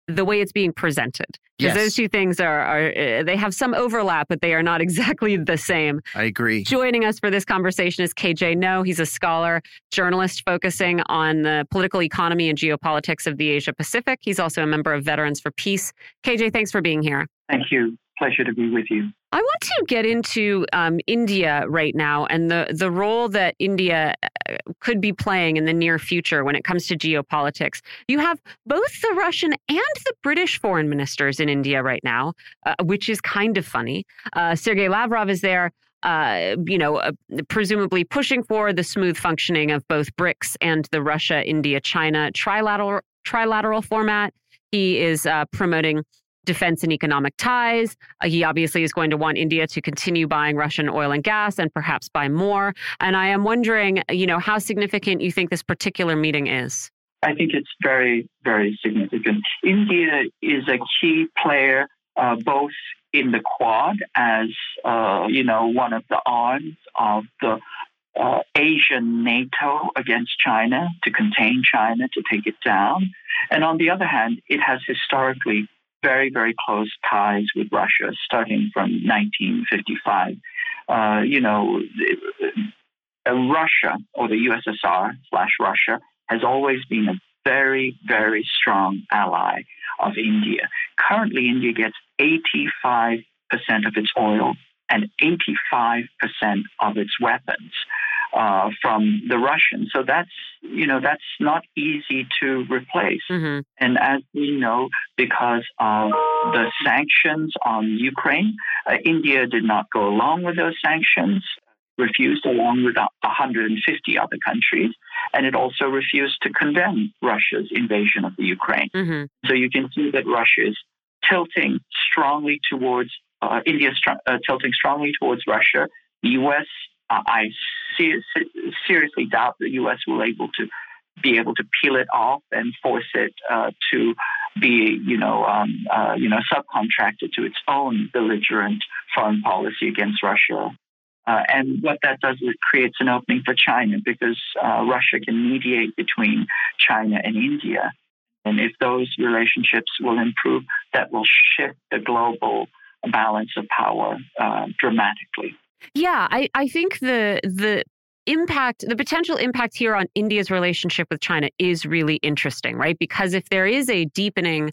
the way it's being presented. Because yes. those two things are, are uh, they have some overlap, but they are not exactly the same. I agree. Joining us for this conversation is KJ Noh. He's a scholar, journalist focusing on the political economy and geopolitics of the Asia Pacific. He's also a member of Veterans for Peace. KJ, thanks for being here. Thank you pleasure to be with you. I want to get into um, India right now and the, the role that India uh, could be playing in the near future when it comes to geopolitics. You have both the Russian and the British foreign ministers in India right now, uh, which is kind of funny. Uh, Sergei Lavrov is there. Uh, you know, uh, presumably pushing for the smooth functioning of both BRICS and the Russia, India, China trilateral trilateral format. He is uh, promoting defense and economic ties. Uh, he obviously is going to want India to continue buying Russian oil and gas and perhaps buy more. And I am wondering, you know, how significant you think this particular meeting is. I think it's very, very significant. India is a key player uh, both in the Quad as, uh, you know, one of the arms of the uh, Asian NATO against China to contain China, to take it down. And on the other hand, it has historically very, very close ties with Russia starting from 1955. Uh, you know, uh, Russia or the USSR slash Russia has always been a very, very strong ally of India. Currently, India gets 85% of its oil and 85% of its weapons uh, from the Russians. So that's you know that's not easy to replace. Mm-hmm. And as we know, because of the sanctions on Ukraine, uh, India did not go along with those sanctions. Refused along with 150 other countries, and it also refused to condemn Russia's invasion of the Ukraine. Mm-hmm. So you can see that Russia is tilting strongly towards uh, India, uh, tilting strongly towards Russia. The U.S uh, I ser- seriously doubt the U.S. will able to be able to peel it off and force it uh, to be, you know, um, uh, you know, subcontracted to its own belligerent foreign policy against Russia. Uh, and what that does is it creates an opening for China because Russia can mediate between China and India. And if those relationships will improve, that will shift the global balance of power uh, dramatically. Yeah, I, I think the the impact, the potential impact here on India's relationship with China is really interesting, right? Because if there is a deepening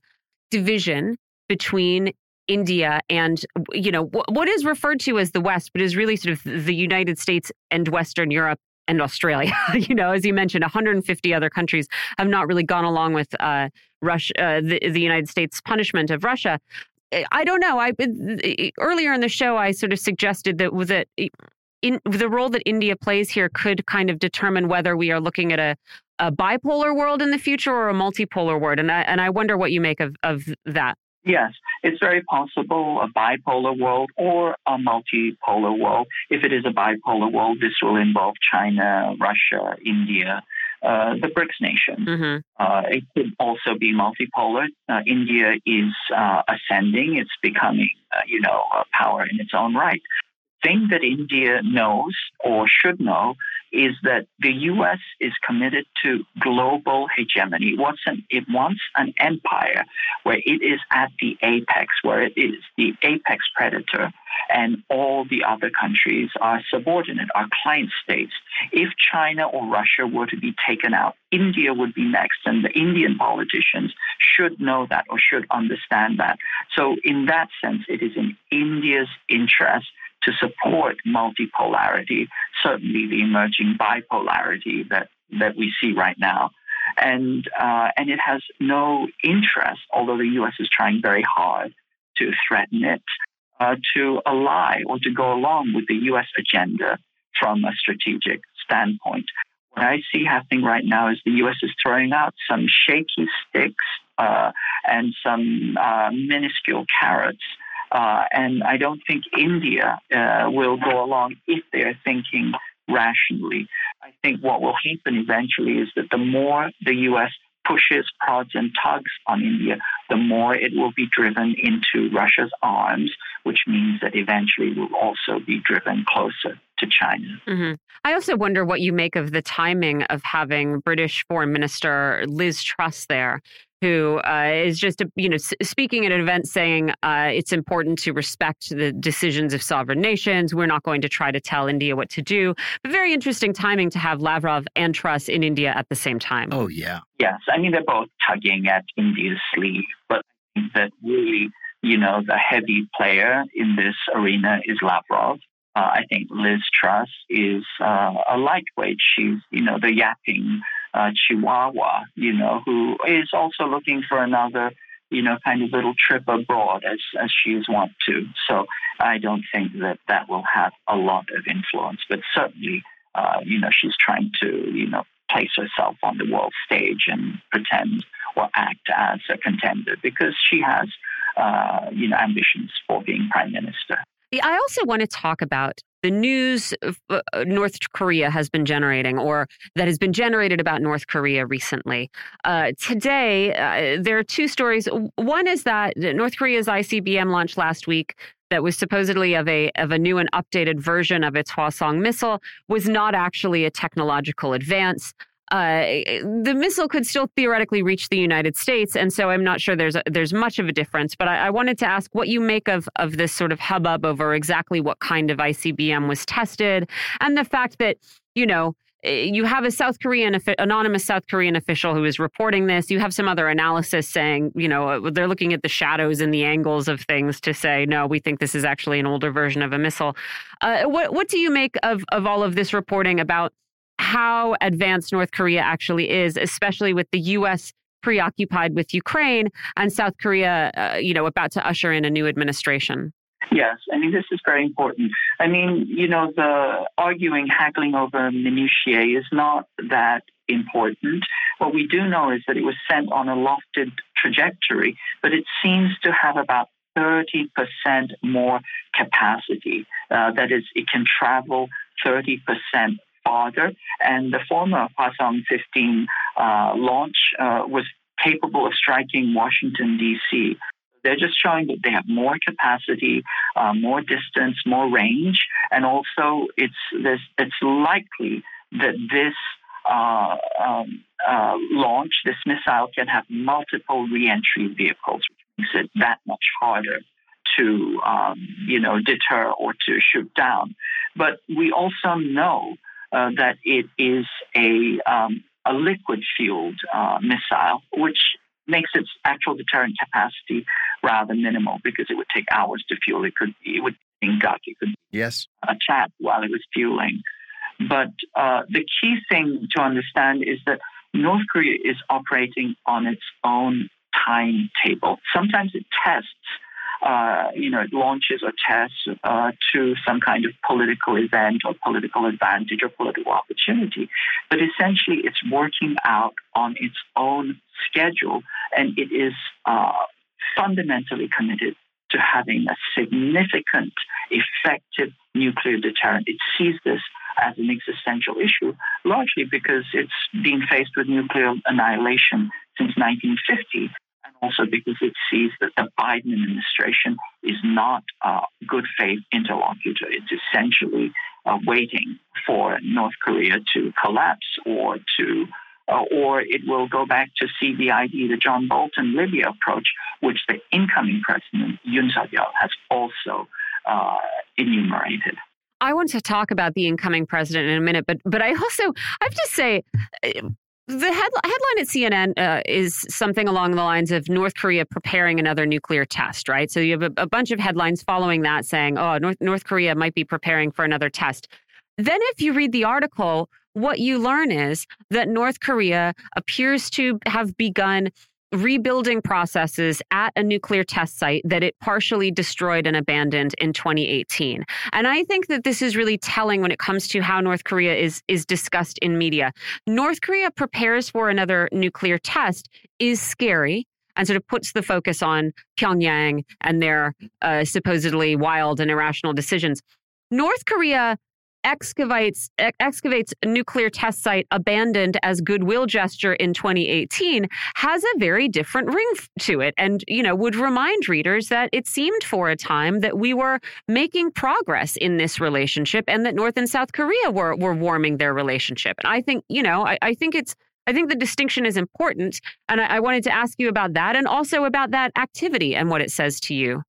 division between India and you know what is referred to as the West, but is really sort of the United States and Western Europe and Australia. you know, as you mentioned, 150 other countries have not really gone along with uh, Russia, uh, the, the United States punishment of Russia. Eh, I don't know. I eh, eh, earlier in the show I sort of suggested that was it in the role that India plays here could kind of determine whether we are looking at a, a bipolar world in the future or a multipolar world, and I and I wonder what you make of of that. Yes, it's very possible a bipolar world or a multipolar world. If it is a bipolar world, this will involve China, Russia, India, uh, the BRICS nation. Mm-hmm. Uh, it could also be multipolar. Uh, India is uh, ascending; it's becoming, uh, you know, a power in its own right thing that India knows or should know is that the U.S. is committed to global hegemony. It wants an, it wants an empire where it is at the apex, where it is the apex predator, and all the other countries are subordinate, are client states. If China or Russia were to be taken out, India would be next, and the Indian politicians should know that or should understand that. So, in that sense, it is in India's interest to support multipolarity, certainly the emerging bipolarity that, that we see right now. And, uh, and it has no interest, although the US is trying very hard to threaten it, uh, to ally or to go along with the US agenda from a strategic standpoint. What I see happening right now is the US is throwing out some shaky sticks uh, and some uh, minuscule carrots Uh, and I don't think India uh, will go along if they're thinking rationally. I think what will happen eventually is that the more the U.S. pushes, prods, and tugs on India, the more it will be driven into Russia's arms, which means that eventually it will also be driven closer to China. Mm-hmm. I also wonder what you make of the timing of having British Foreign Minister Liz Truss there, who uh, is just, a, you know, speaking at an event saying uh, it's important to respect the decisions of sovereign nations. We're not going to try to tell India what to do. But very interesting timing to have Lavrov and Truss in India at the same time. Oh, yeah. Yes. I mean, they're both tugging at India's sleeve, but I think that really, you know, the heavy player in this arena is Lavrov. Uh, I think Liz Truss is uh, a lightweight. She's, you know, the yapping uh, Chihuahua, you know, who is also looking for another, you know, kind of little trip abroad as, as she is wont to. So I don't think that that will have a lot of influence, but certainly, uh, you know, she's trying to, you know, place herself on the world stage and pretend or act as a contender because she has, uh, you know, ambitions for being prime minister. I also want to talk about the news uh, North Korea has been generating, or that has been generated about North Korea recently. Uh, today, uh, there are two stories. One is that North Korea's ICBM launched last week that was supposedly of a of a new and updated version of its Hwasong missile was not actually a technological advance uh, the missile could still theoretically reach the United States, and so I'm not sure there's a, there's much of a difference. But I, I, wanted to ask what you make of of this sort of hubbub over exactly what kind of ICBM was tested, and the fact that you know eh, you have a South Korean anonymous South Korean official who is reporting this. You have some other analysis saying, you know, uh, they're looking at the shadows and the angles of things to say, no, we think this is actually an older version of a missile. Uh, what what do you make of of all of this reporting about? How advanced North Korea actually is, especially with the U.S. preoccupied with Ukraine and South Korea, uh, you know, about to usher in a new administration. Yes, I mean, this is very important. I mean, you know, the arguing, haggling over minutiae is not that important. What we do know is that it was sent on a lofted trajectory, but it seems to have about 30% more capacity. Uh, that is, it can travel 30% farther. And the former Hwasong 15 uh, launch uh, was capable of striking Washington, D.C. They're just showing that they have more capacity, uh, more distance, more range, and also it's this, it's likely that this uh, um, uh, launch, this missile, can have multiple reentry vehicles, which makes it that much harder to um, you know deter or to shoot down. But we also know uh, that it is a, um, a liquid fueled uh, missile, which makes its actual deterrent capacity rather minimal because it would take hours to fuel. It could it would engulf. It could yes a chat while it was fueling. But uh, the key thing to understand is that North Korea is operating on its own timetable. Sometimes it tests uh, you know, it launches or tests uh, to some kind of political event or political advantage or political opportunity. But essentially, it's working out on its own schedule, and it is uh, fundamentally committed to having a significant, effective nuclear deterrent. It sees this as an existential issue, largely because it's been faced with nuclear annihilation since 1950 also because it sees that the Biden administration is not a good faith interlocutor. It's essentially uh, waiting for North Korea to collapse or to uh, or it will go back to CVID, the John Bolton Libya approach, which the incoming president Yoon Suk-yeol has also uh, enumerated. I want to talk about the incoming president in a minute, but but I also I have to say the head, headline at CNN uh, is something along the lines of North Korea preparing another nuclear test, right? So you have a, a bunch of headlines following that saying, oh, North, North Korea might be preparing for another test. Then, if you read the article, what you learn is that North Korea appears to have begun rebuilding processes at a nuclear test site that it partially destroyed and abandoned in 2018. And I think that this is really telling when it comes to how North Korea is is discussed in media. North Korea prepares for another nuclear test is scary and sort of puts the focus on Pyongyang and their uh, supposedly wild and irrational decisions. North Korea excavates excavates a nuclear test site abandoned as goodwill gesture in 2018 has a very different ring to it and you know would remind readers that it seemed for a time that we were making progress in this relationship and that North and South Korea were were warming their relationship and I think you know I, I think it's I think the distinction is important and I, I wanted to ask you about that and also about that activity and what it says to you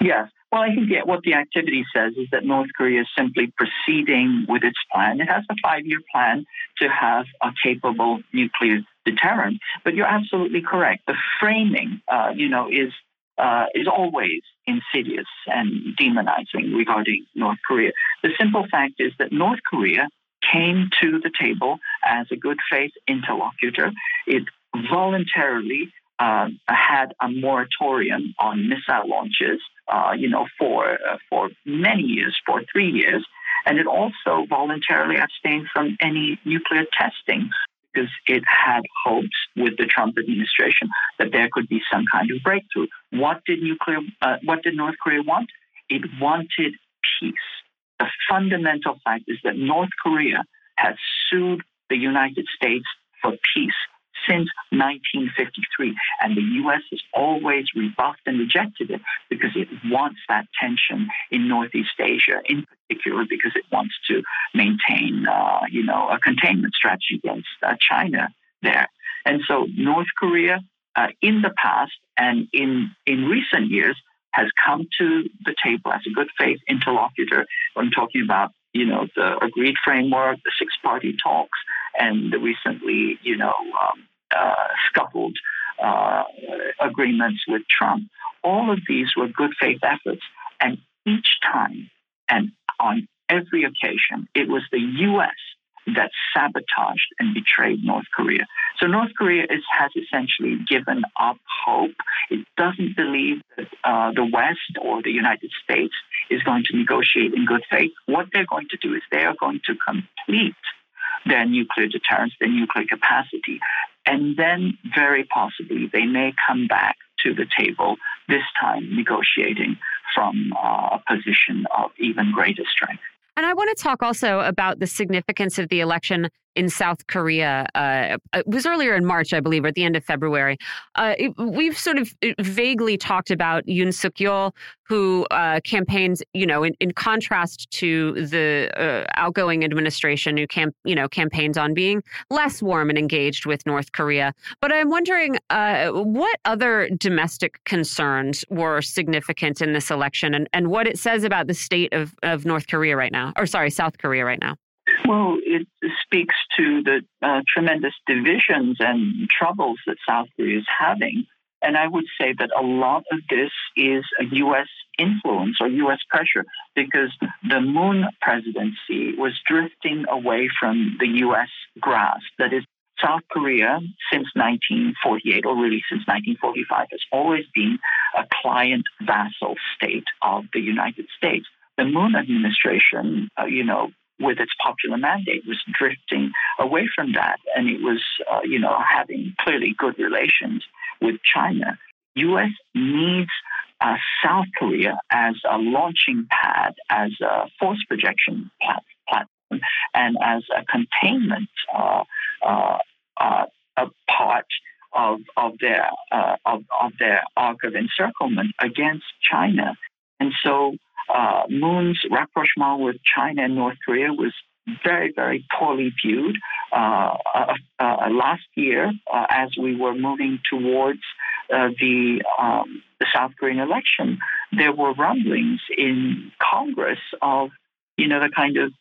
Yes. Well, I think what the activity says is that North Korea is simply proceeding with its plan. It has a five year plan to have a capable nuclear deterrent. But you're absolutely correct. The framing, uh, you know, is uh, is always insidious and demonizing regarding North Korea. The simple fact is that North Korea came to the table as a good faith interlocutor. It voluntarily uh, had a moratorium on missile launches, uh, you know, for uh, for many years, for three years, and it also voluntarily abstained from any nuclear testing because it had hopes with the Trump administration that there could be some kind of breakthrough. What did nuclear? Uh, what did North Korea want? It wanted peace. The fundamental fact is that North Korea has sued the United States for peace since 1953. And the U.S. has always rebuffed and rejected it because it wants that tension in Northeast Asia, in particular because it wants to maintain, uh, you know, a containment strategy against uh, China there. And so North Korea, uh, in the past and in in recent years, has come to the table as a good faith interlocutor. I'm talking about, you know, the agreed framework, the six party talks, and the recently, you know, um, uh, scuffled uh, agreements with Trump. All of these were good faith efforts. And each time and on every occasion, it was the U.S. that sabotaged and betrayed North Korea. So North Korea is, has essentially given up hope. It doesn't believe that uh, the West or the United States is going to negotiate in good faith. What they're going to do is they are going to complete their nuclear deterrence, their nuclear capacity. And then, very possibly, they may come back to the table, this time negotiating from uh, a position of even greater strength. And I want to talk also about the significance of the election in South Korea. Uh, it was earlier in March, I believe, or at the end of February. Uh, we've sort of uh, vaguely talked about Yoon Suk Yeol, who uh, campaigns, you know, in, in contrast to the uh, outgoing administration, who camp, you know, campaigns on being less warm and engaged with North Korea. But I'm wondering uh, what other domestic concerns were significant in this election, and, and what it says about the state of, of North Korea right now, or sorry, South Korea right now. Well, it speaks to the uh, tremendous divisions and troubles that South Korea is having. And I would say that a lot of this is a U.S. influence or U.S. pressure because the Moon presidency was drifting away from the U.S. grasp. That is, South Korea, since 1948, or really since 1945, has always been a client vassal state of the United States. The Moon administration, uh, you know, with its popular mandate was drifting away from that, and it was, uh, you know, having clearly good relations with China. U.S. needs uh, South Korea as a launching pad, as a force projection platform, and as a containment uh, uh, uh a part of of their uh, of, of their arc of encirclement against China. And so uh, Moon's rapprochement with China and North Korea was very, very poorly viewed. Uh, uh, uh last year, uh, as we were moving towards uh, the, um, the South Korean election, there were rumblings in Congress of, you know, the kind of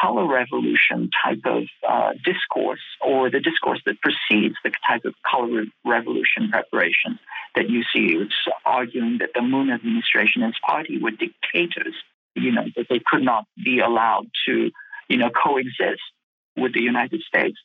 color revolution type of uh, discourse or the discourse that precedes the type of color revolution preparation that you see. It's arguing that the Moon administration and its party were dictators, you know, that they could not be allowed to, you know, coexist with the United States.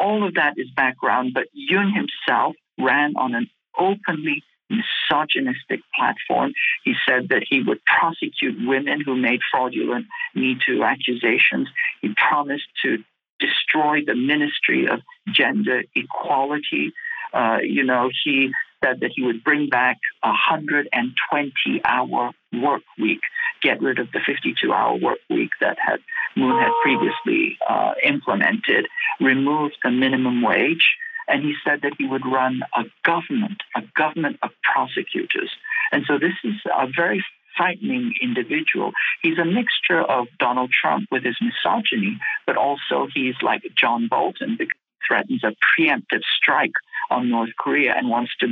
All of that is background, but Yoon himself ran on an openly misogynistic platform. He said that he would prosecute women who made fraudulent Me Too accusations. He promised to destroy the Ministry of Gender Equality. Uh, you know, he said that he would bring back a 120 hour work week, get rid of the 52 hour work week that had Moon had previously uh, implemented, remove the minimum wage. And he said that he would run a government, a government of prosecutors. And so this is a very frightening individual. He's a mixture of Donald Trump with his misogyny, but also he's like John Bolton because he threatens a preemptive strike on North Korea and wants to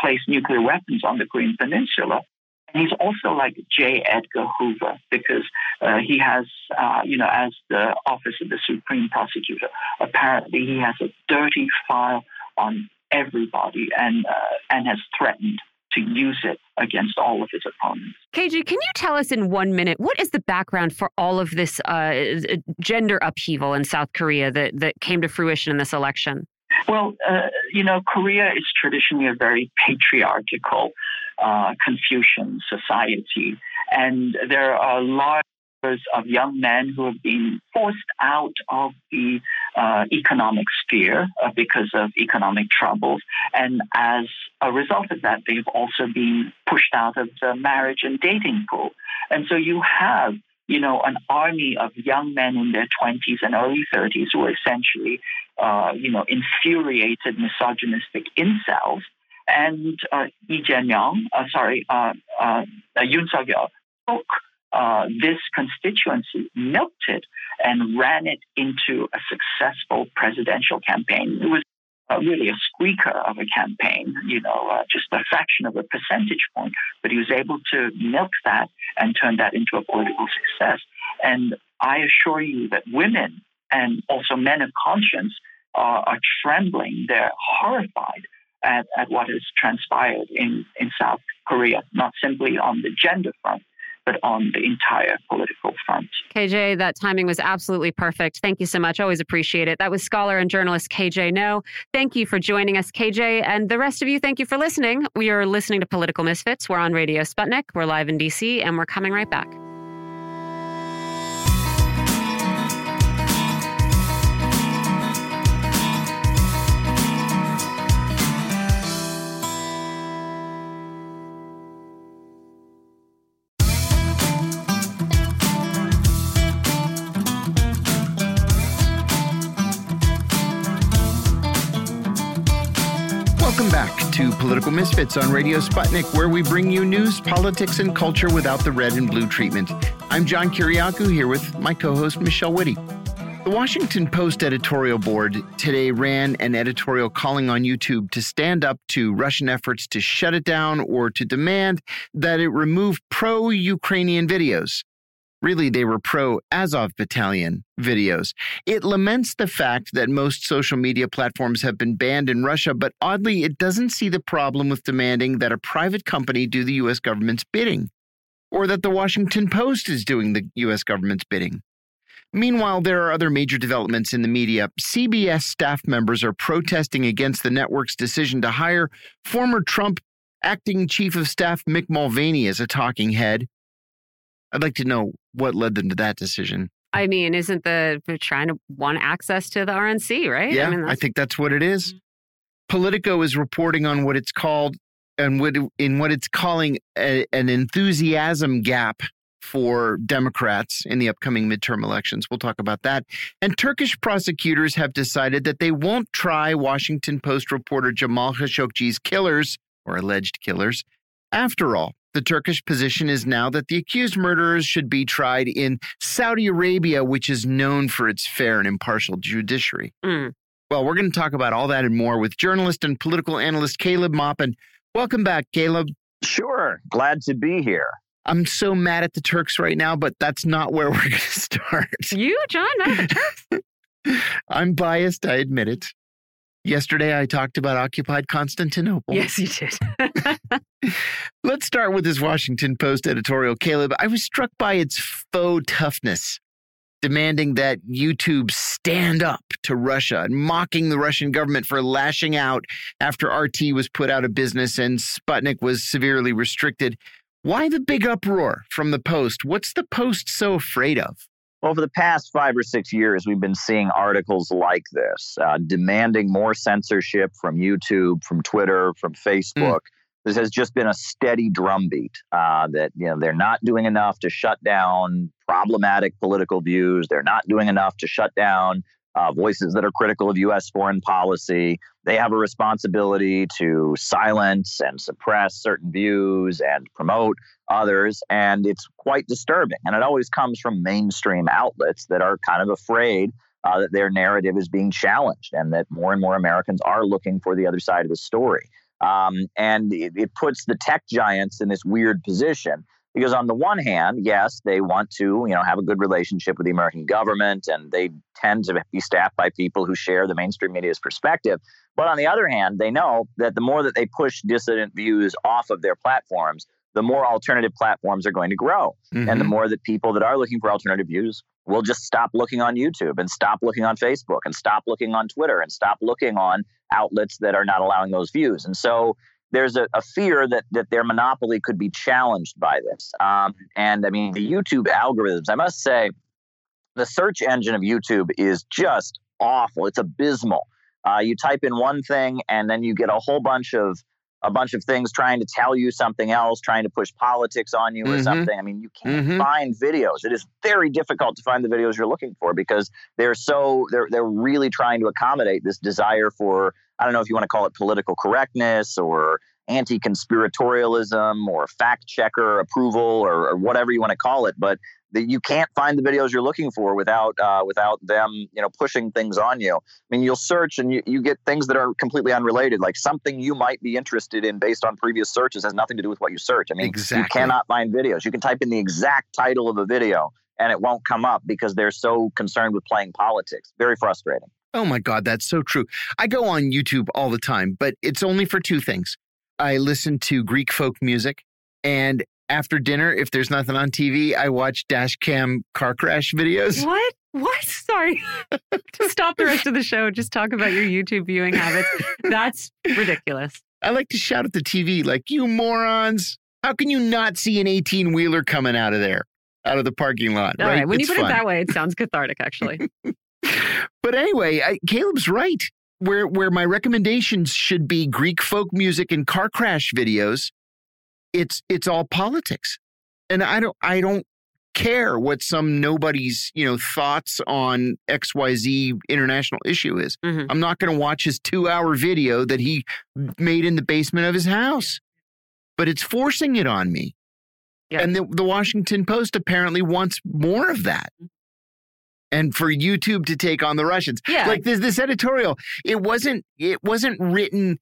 place nuclear weapons on the Korean Peninsula. And he's also like J. Edgar Hoover because uh, he has, uh, you know, as the Office of the Supreme Prosecutor, apparently he has a dirty file on everybody and uh, and has threatened to use it against all of his opponents. KJ, can you tell us in one minute what is the background for all of this uh, gender upheaval in South Korea that, that came to fruition in this election? Well, uh, you know, Korea is traditionally a very patriarchal uh, Confucian society, and there are large numbers of young men who have been forced out of the uh, economic sphere uh, because of economic troubles. And as a result of that, they've also been pushed out of the marriage and dating pool. And so you have you know, an army of young men in their 20s and early 30s who are essentially, uh, you know, infuriated, misogynistic incels. And uh, Lee Jae-myung, uh, sorry, uh, uh, Yoon Suk-yeol took uh, this constituency, milked it, and ran it into a successful presidential campaign. It was uh, really a squeaker of a campaign, you know, uh, just a fraction of a percentage point. But he was able to milk that and turn that into a political success. And I assure you that women and also men of conscience are, are trembling. They're horrified at, at what has transpired in, in South Korea, not simply on the gender front, but on the entire political front. KJ, that timing was absolutely perfect. Thank you so much. Always appreciate it. That was scholar and journalist KJ Noh. Thank you for joining us, KJ. And the rest of you, thank you for listening. We are listening to Political Misfits. We're on Radio Sputnik. We're live in DC, and we're coming right back. Political Misfits on Radio Sputnik, where we bring you news, politics, and culture without the red and blue treatment. I'm John Kiriakou here with my co host, Michelle Witte. The Washington Post editorial board today ran an editorial calling on YouTube to stand up to Russian efforts to shut it down or to demand that it remove pro Ukrainian videos. Really, they were pro Azov Battalion videos. It laments the fact that most social media platforms have been banned in Russia, but oddly, it doesn't see the problem with demanding that a private company do the U.S. government's bidding, or that the Washington Post is doing the U.S. government's bidding. Meanwhile, there are other major developments in the media. CBS staff members are protesting against the network's decision to hire former Trump acting chief of staff Mick Mulvaney as a talking head. I'd like to know what led them to that decision. I mean, isn't the trying to want access to the RNC, right? Yeah, I, mean, I think that's what it is. Mm-hmm. Politico is reporting on what it's called and what in what it's calling a, an enthusiasm gap for Democrats in the upcoming midterm elections. We'll talk about that. And Turkish prosecutors have decided that they won't try Washington Post reporter Jamal Khashoggi's killers or alleged killers after all. The Turkish position is now that the accused murderers should be tried in Saudi Arabia, which is known for its fair and impartial judiciary. Mm. Well, we're going to talk about all that and more with journalist and political analyst Caleb Maupin. Welcome back, Caleb. Sure. Glad to be here. I'm so mad at the Turks right now, but that's not where we're going to start. You, John, mad at the Turks? I'm biased, I admit it. Yesterday, I talked about occupied Constantinople. Yes, you did. Let's start with this Washington Post editorial, Caleb. I was struck by its faux toughness, demanding that YouTube stand up to Russia and mocking the Russian government for lashing out after RT was put out of business and Sputnik was severely restricted. Why the big uproar from the Post? What's the Post so afraid of? Over the past five or six years, we've been seeing articles like this, uh, demanding more censorship from YouTube, from Twitter, from Facebook. Mm. This has just been a steady drumbeat uh, that you know they're not doing enough to shut down problematic political views. They're not doing enough to shut down uh, voices that are critical of U.S. foreign policy. They have a responsibility to silence and suppress certain views and promote others. And it's quite disturbing. And it always comes from mainstream outlets that are kind of afraid uh, that their narrative is being challenged and that more and more Americans are looking for the other side of the story. Um, and it, it puts the tech giants in this weird position because on the one hand, yes, they want to, you know, have a good relationship with the American government and they tend to be staffed by people who share the mainstream media's perspective. But on the other hand, they know that the more that they push dissident views off of their platforms, the more alternative platforms are going to grow. Mm-hmm. And the mm-hmm. more that people that are looking for alternative views will just stop looking on YouTube and stop looking on Facebook and stop looking on Twitter and stop looking on outlets that are not allowing those views. And so there's a, a, fear that that their monopoly could be challenged by this. Um, and I mean, the YouTube algorithms, I must say, the search engine of YouTube is just awful. It's abysmal. Uh, you type in one thing, and then you get a whole bunch of a bunch of things trying to tell you something else, trying to push politics on you mm-hmm. or something. I mean, you can't mm-hmm. find videos. It is very difficult to find the videos you're looking for because they're so they're they're really trying to accommodate this desire for I don't know if you want to call it political correctness or anti conspiratorialism or fact checker approval or, or, whatever you want to call it, but the, you can't find the videos you're looking for without uh, without them you know pushing things on you. I mean, you'll search and you, you get things that are completely unrelated, like something you might be interested in based on previous searches has nothing to do with what you search. I mean, exactly. you cannot find videos. You can type in the exact title of a video and it won't come up because they're so concerned with playing politics. Very frustrating. Oh my God, that's so true. I go on YouTube all the time, but it's only for two things. I listen to Greek folk music, and after dinner, if there's nothing on TV, I watch dash cam car crash videos. What? What? Sorry. to stop the rest of the show, just talk about your YouTube viewing habits. That's ridiculous. I like to shout at the TV, like, you morons. How can you not see an 18 wheeler coming out of there, out of the parking lot? All right. right. When it's you put fun. it that way, it sounds cathartic, actually. but anyway, I, Caleb's right. Where where my recommendations should be Greek folk music and car crash videos, it's it's all politics, and I don't I don't care what some nobody's you know thoughts on X Y Z international issue is. Mm-hmm. I'm not going to watch his two hour video that he made in the basement of his house, but it's forcing it on me. Yeah. And the, the Washington Post apparently wants more of that and for YouTube to take on the Russians. Yeah. Like this this editorial, it wasn't it wasn't written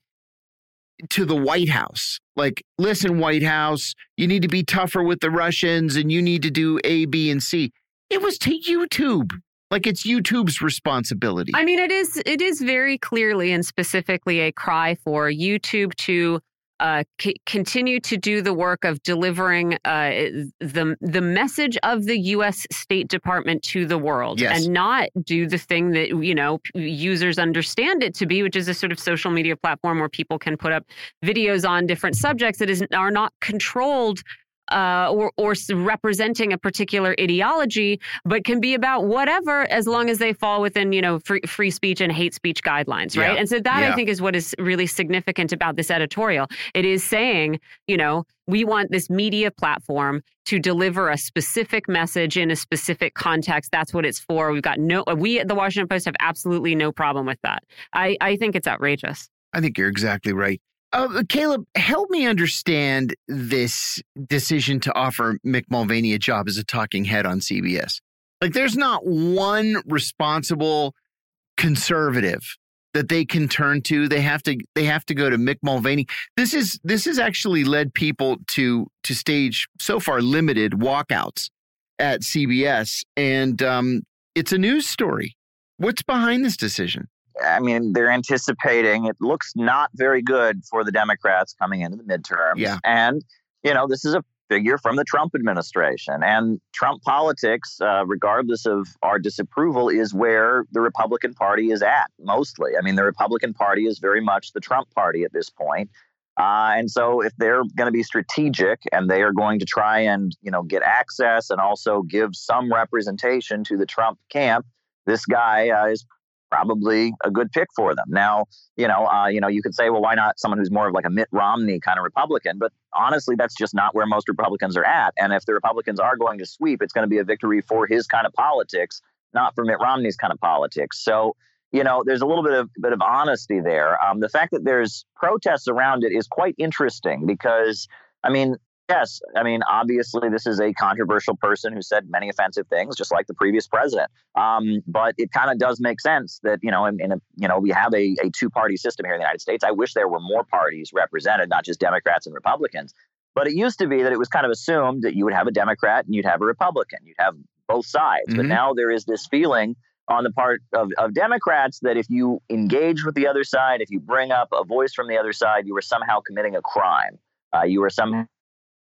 to the White House. Like, listen, White House, you need to be tougher with the Russians and you need to do A, B, and C. It was to YouTube. Like it's YouTube's responsibility. I mean, it is it is very clearly and specifically a cry for YouTube to uh, c- continue to do the work of delivering uh, the the message of the U.S. State Department to the world, yes. and not do the thing that you know users understand it to be, which is a sort of social media platform where people can put up videos on different subjects that is are not controlled uh, or, or representing a particular ideology, but can be about whatever as long as they fall within, you know, free, free speech and hate speech guidelines, right? Yeah. And so that yeah. I think is what is really significant about this editorial. It is saying, you know, we want this media platform to deliver a specific message in a specific context. That's what it's for. We've got no, we at the Washington Post have absolutely no problem with that. I, I think it's outrageous. I think you're exactly right. Uh, Caleb, help me understand this decision to offer Mick Mulvaney a job as a talking head on CBS. Like, there's not one responsible conservative that they can turn to. They have to. They have to go to Mick Mulvaney. This is this has actually led people to to stage so far limited walkouts at CBS, and um, it's a news story. What's behind this decision? I mean, they're anticipating it looks not very good for the Democrats coming into the midterms. Yeah. And, you know, this is a figure from the Trump administration. And Trump politics, uh, regardless of our disapproval, is where the Republican Party is at mostly. I mean, the Republican Party is very much the Trump Party at this point. Uh, and so if they're going to be strategic and they are going to try and you know get access and also give some representation to the Trump camp, this guy uh, is probably a good pick for them. Now, you know, uh, you know, you could say, well, why not someone who's more of like a Mitt Romney kind of Republican? But honestly, that's just not where most Republicans are at. And if the Republicans are going to sweep, it's going to be a victory for his kind of politics, not for Mitt Romney's kind of politics. So, you know, there's a little bit of bit of honesty there. Um, the fact that there's protests around it is quite interesting because, I mean, Yes, I mean, obviously, this is a controversial person who said many offensive things, just like the previous president. Um, but it kind of does make sense that you know, in, in a, you know, we have a, a two party system here in the United States. I wish there were more parties represented, not just Democrats and Republicans. But it used to be that it was kind of assumed that you would have a Democrat and you'd have a Republican, you'd have both sides. Mm-hmm. But now there is this feeling on the part of, of Democrats that if you engage with the other side, if you bring up a voice from the other side, you are somehow committing a crime. Uh, you are somehow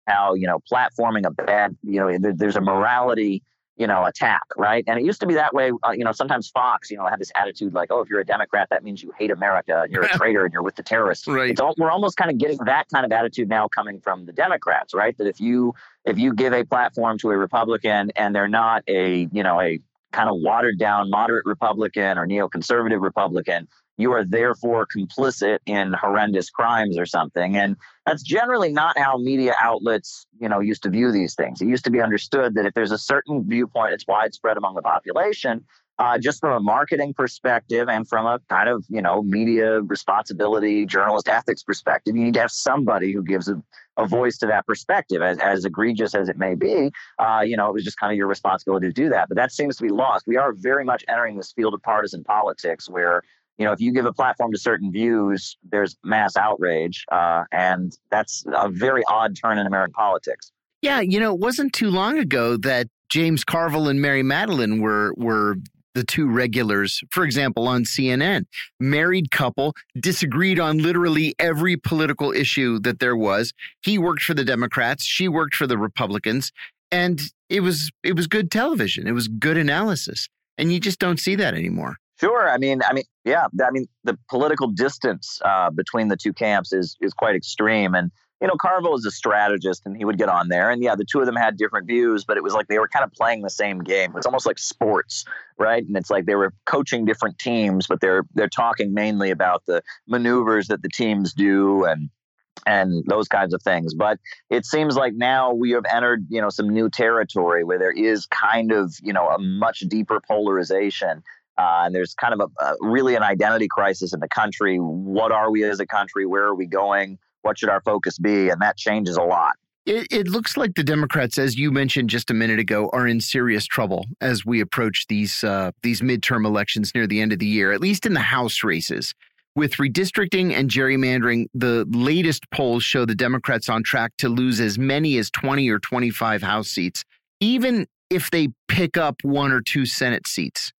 how you know platforming a bad you know there, there's a morality you know attack right? And it used to be that way uh, you know sometimes fox you know had this attitude like oh if you're a democrat that means you hate america and you're a traitor and you're with the terrorists. Right. All, we're almost kind of getting that kind of attitude now coming from the democrats right? That if you if you give a platform to a republican and they're not a you know a kind of watered down moderate republican or neoconservative republican you are therefore complicit in horrendous crimes or something. And that's generally not how media outlets, you know, used to view these things. It used to be understood that if there's a certain viewpoint, it's widespread among the population. Uh, just from a marketing perspective and from a kind of you know media responsibility journalist ethics perspective you need to have somebody who gives a, a voice to that perspective as, as egregious as it may be uh, you know it was just kind of your responsibility to do that but that seems to be lost we are very much entering this field of partisan politics where you know, if you give a platform to certain views, there's mass outrage, uh, and that's a very odd turn in American politics. Yeah, you know, it wasn't too long ago that James Carville and Mary Matalin were were the two regulars, for example, on CNN. Married couple, disagreed on literally every political issue that there was. He worked for the Democrats, she worked for the Republicans, and it was it was good television. It was good analysis. And you just don't see that anymore. Sure. I mean, I mean, yeah. I mean, the political distance uh, between the two camps is is quite extreme, and you know, Carville is a strategist, and he would get on there, and yeah, the two of them had different views, but it was like they were kind of playing the same game. It's almost like sports, right? And it's like they were coaching different teams, but they're they're talking mainly about the maneuvers that the teams do and and those kinds of things. But it seems like now we have entered, you know, some new territory where there is kind of, you know, a much deeper polarization uh, and there's kind of a, a, really an identity crisis in the country. What are we as a country? Where are we going? What should our focus be? And that changes a lot. It, it looks like the Democrats, as you mentioned just a minute ago, are in serious trouble as we approach these uh, these midterm elections near the end of the year. At least in the House races, with redistricting and gerrymandering, the latest polls show the Democrats on track to lose as many as twenty or twenty five House seats, even if they pick up one or two Senate seats.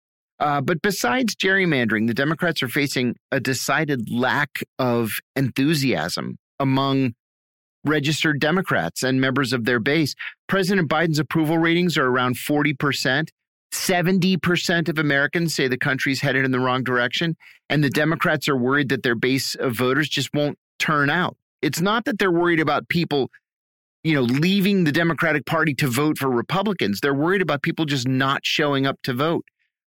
Uh, but besides gerrymandering, the Democrats are facing a decided lack of enthusiasm among registered Democrats and members of their base. President Biden's approval ratings are around 40%. 70% of Americans say the country's headed in the wrong direction. And the Democrats are worried that their base of voters just won't turn out. It's not that they're worried about people, you know, leaving the Democratic Party to vote for Republicans. They're worried about people just not showing up to vote.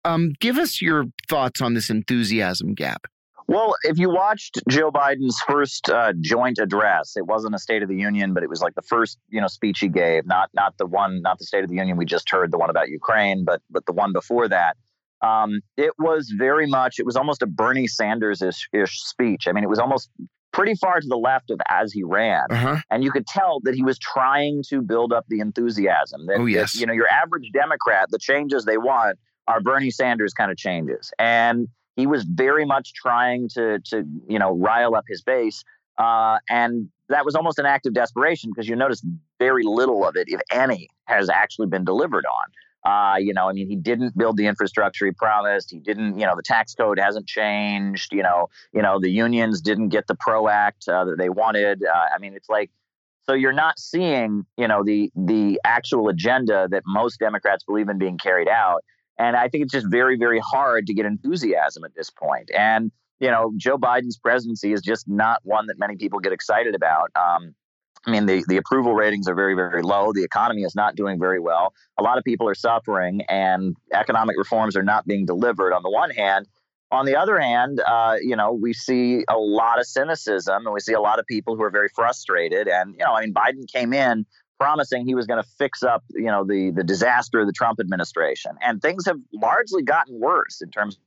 Um, give us your thoughts on this enthusiasm gap. Well, if you watched Joe Biden's first uh, joint address, it wasn't a State of the Union, but it was like the first, you know, speech he gave. Not not the one, not the State of the Union we just heard, the one about Ukraine, but but the one before that. Um, it was very much. It was almost a Bernie Sanders ish speech. I mean, it was almost pretty far to the left of as he ran, uh-huh. and you could tell that he was trying to build up the enthusiasm. That, oh yes, that, you know, your average Democrat, the changes they want our Bernie Sanders kind of changes. And he was very much trying to, to you know, rile up his base. Uh, and that was almost an act of desperation because you notice very little of it, if any, has actually been delivered on. Uh, you know, I mean, he didn't build the infrastructure he promised. He didn't, you know, the tax code hasn't changed. You know, you know, the unions didn't get the PRO Act uh, that they wanted. Uh, I mean, it's like so you're not seeing, you know, the the actual agenda that most Democrats believe in being carried out. And I think it's just very, very hard to get enthusiasm at this point. And you know, Joe Biden's presidency is just not one that many people get excited about. Um, I mean, the, the approval ratings are very, very low. The economy is not doing very well. A lot of people are suffering, and economic reforms are not being delivered on the one hand. On the other hand, uh, you know, we see a lot of cynicism and we see a lot of people who are very frustrated. And, you know, I mean, Biden came in promising he was going to fix up, you know, the, the disaster of the Trump administration. And things have largely gotten worse in terms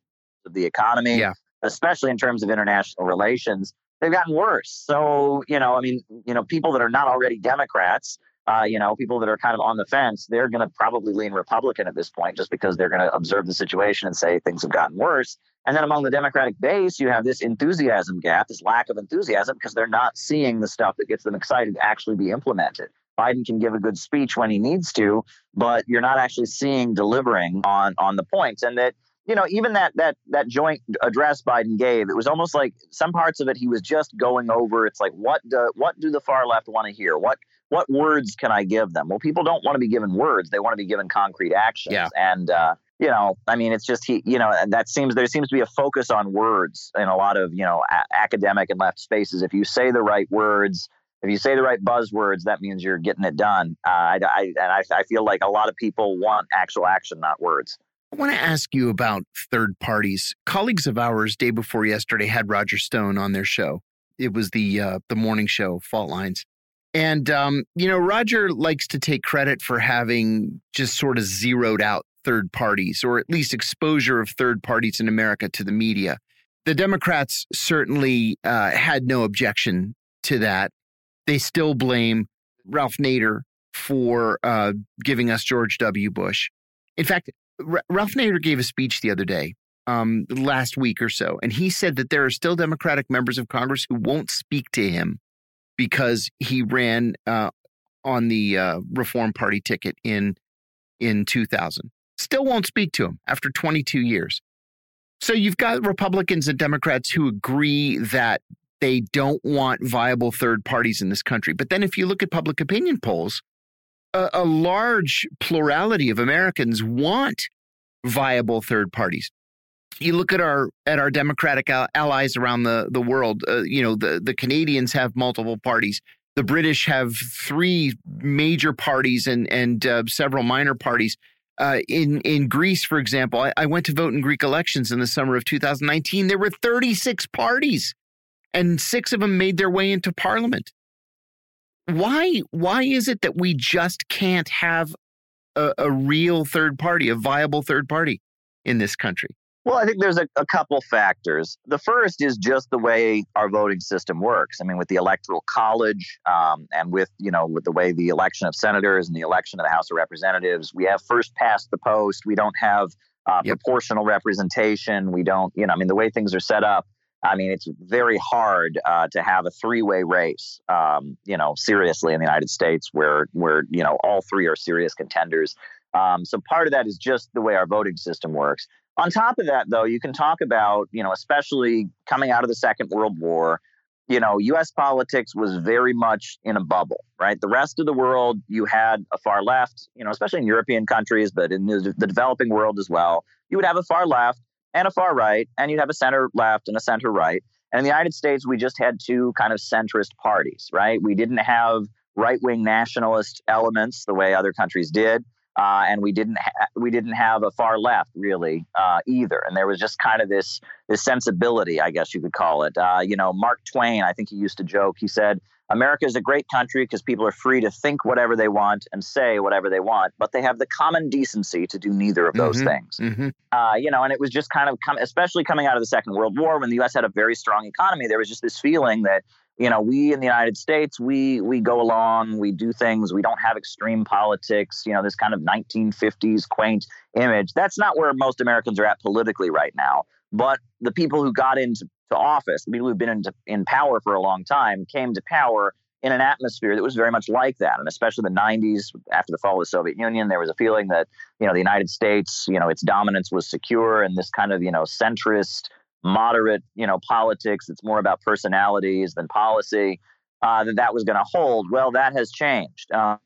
of the economy, yeah. especially in terms of international relations. They've gotten worse. So, you know, I mean, you know, people that are not already Democrats, uh, you know, people that are kind of on the fence, they're going to probably lean Republican at this point just because they're going to observe the situation and say things have gotten worse. And then among the Democratic base, you have this enthusiasm gap, this lack of enthusiasm, because they're not seeing the stuff that gets them excited to actually be implemented. Biden can give a good speech when he needs to, but you're not actually seeing delivering on on the points. And that you know, even that that that joint address Biden gave, it was almost like some parts of it he was just going over. It's like what do what do the far left want to hear? What what words can I give them? Well, people don't want to be given words; they want to be given concrete actions. Yeah. And uh, you know, I mean, it's just he, you know, and that seems there seems to be a focus on words in a lot of you know a- academic and left spaces. If you say the right words, if you say the right buzzwords, that means you're getting it done. Uh, I, I, and I, I feel like a lot of people want actual action, not words. I want to ask you about third parties. Colleagues of ours, day before yesterday, had Roger Stone on their show. It was the uh, the morning show, Fault Lines. And, um, you know, Roger likes to take credit for having just sort of zeroed out third parties, or at least exposure of third parties in America to the media. The Democrats certainly uh, had no objection to that. They still blame Ralph Nader for uh, giving us George W. Bush. In fact, R- Ralph Nader gave a speech the other day, um, last week or so, and he said that there are still Democratic members of Congress who won't speak to him because he ran uh, on the uh, Reform Party ticket in in 2000 still won't speak to him after 22 years. So you've got Republicans and Democrats who agree that they don't want viable third parties in this country. But then if you look at public opinion polls, a, a large plurality of Americans want viable third parties. You look at our at our democratic allies around the the world. Uh, you know the the Canadians have multiple parties. The British have three major parties and and uh, several minor parties. Uh, in in Greece, for example, I, I, went to vote in Greek elections in the summer of 2019. There were 36 parties, and six of them made their way into parliament. Why why is it that we just can't have a, a real third party, a viable third party in this country? Well, I think there's a, a, couple factors. The first is just the way our voting system works. I mean, with the electoral college um, and with you know with the way the election of senators and the election of the House of Representatives, we have first past the post. We don't have uh, yep. proportional representation. We don't, you know, I mean, the way things are set up. I mean, it's very hard uh, to have a three-way race, um, you know, seriously in the United States, where where you know all three are serious contenders. Um, so part of that is just the way our voting system works. On top of that, though, you can talk about, you know, especially coming out of the Second World War, you know, US politics was very much in a bubble, right? The rest of the world, you had a far left, you know, especially in European countries, but in the, the developing world as well. You would have a far left and a far right, and you'd have a center left and a center right. And in the United States, we just had two kind of centrist parties, right? We didn't have right wing nationalist elements the way other countries did uh, and we didn't ha- we didn't have a far left really uh, either. And there was just kind of this this sensibility, I guess you could call it. Uh, you know, Mark Twain, I think he used to joke. He said, "America is a great country because people are free to think whatever they want and say whatever they want, but they have the common decency to do neither of those mm-hmm, things." Mm-hmm. Uh, you know, and it was just kind of com- especially coming out of the Second World War when the U.S. had a very strong economy. There was just this feeling that you know we in the united states we we go along we do things we don't have extreme politics you know this kind of 1950s quaint image that's not where most americans are at politically right now but the people who got into office the people who've been into, in power for a long time came to power in an atmosphere that was very much like that and especially the 90s after the fall of the soviet union there was a feeling that you know the united states you know its dominance was secure and this kind of you know centrist moderate, you know, politics. It's more about personalities than policy. Uh, that that was going to hold. Well, that has changed. Uh,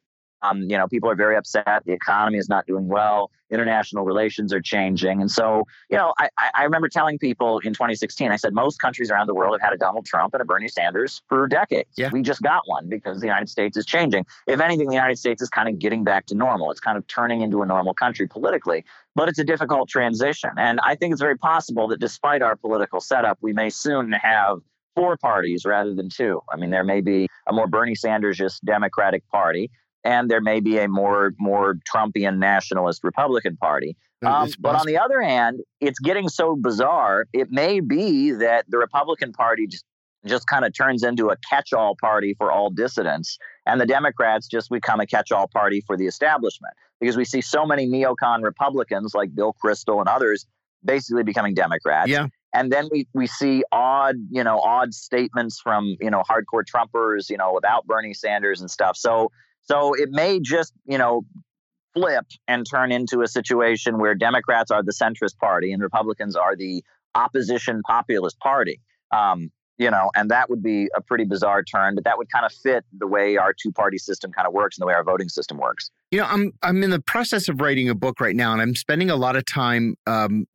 Um, you know, people are very upset. The economy is not doing well. International relations are changing. And so, you know, I, I remember telling people in 2016, I said, most countries around the world have had a Donald Trump and a Bernie Sanders for decades. Yeah. We just got one because the United States is changing. If anything, the United States is kind of getting back to normal. It's kind of turning into a normal country politically, but it's a difficult transition. And I think it's very possible that despite our political setup, we may soon have four parties rather than two. I mean, there may be a more Bernie Sanders just Democratic Party and there may be a more more Trumpian nationalist Republican Party. Um, but on the other hand, it's getting so bizarre. It may be that the Republican Party just just kind of turns into a catch-all party for all dissidents, and the Democrats just become a catch-all party for the establishment because we see so many neocon Republicans like Bill Kristol and others basically becoming Democrats. Yeah. And then we, we see odd, you know, odd statements from, you know, hardcore Trumpers, you know, without Bernie Sanders and stuff. So so it may just, you know, flip and turn into a situation where Democrats are the centrist party and Republicans are the opposition populist party. Um, you know, and that would be a pretty bizarre turn, but that would kind of fit the way our two party system kind of works and the way our voting system works. You know, I'm I'm in the process of writing a book right now, and I'm spending a lot of time um,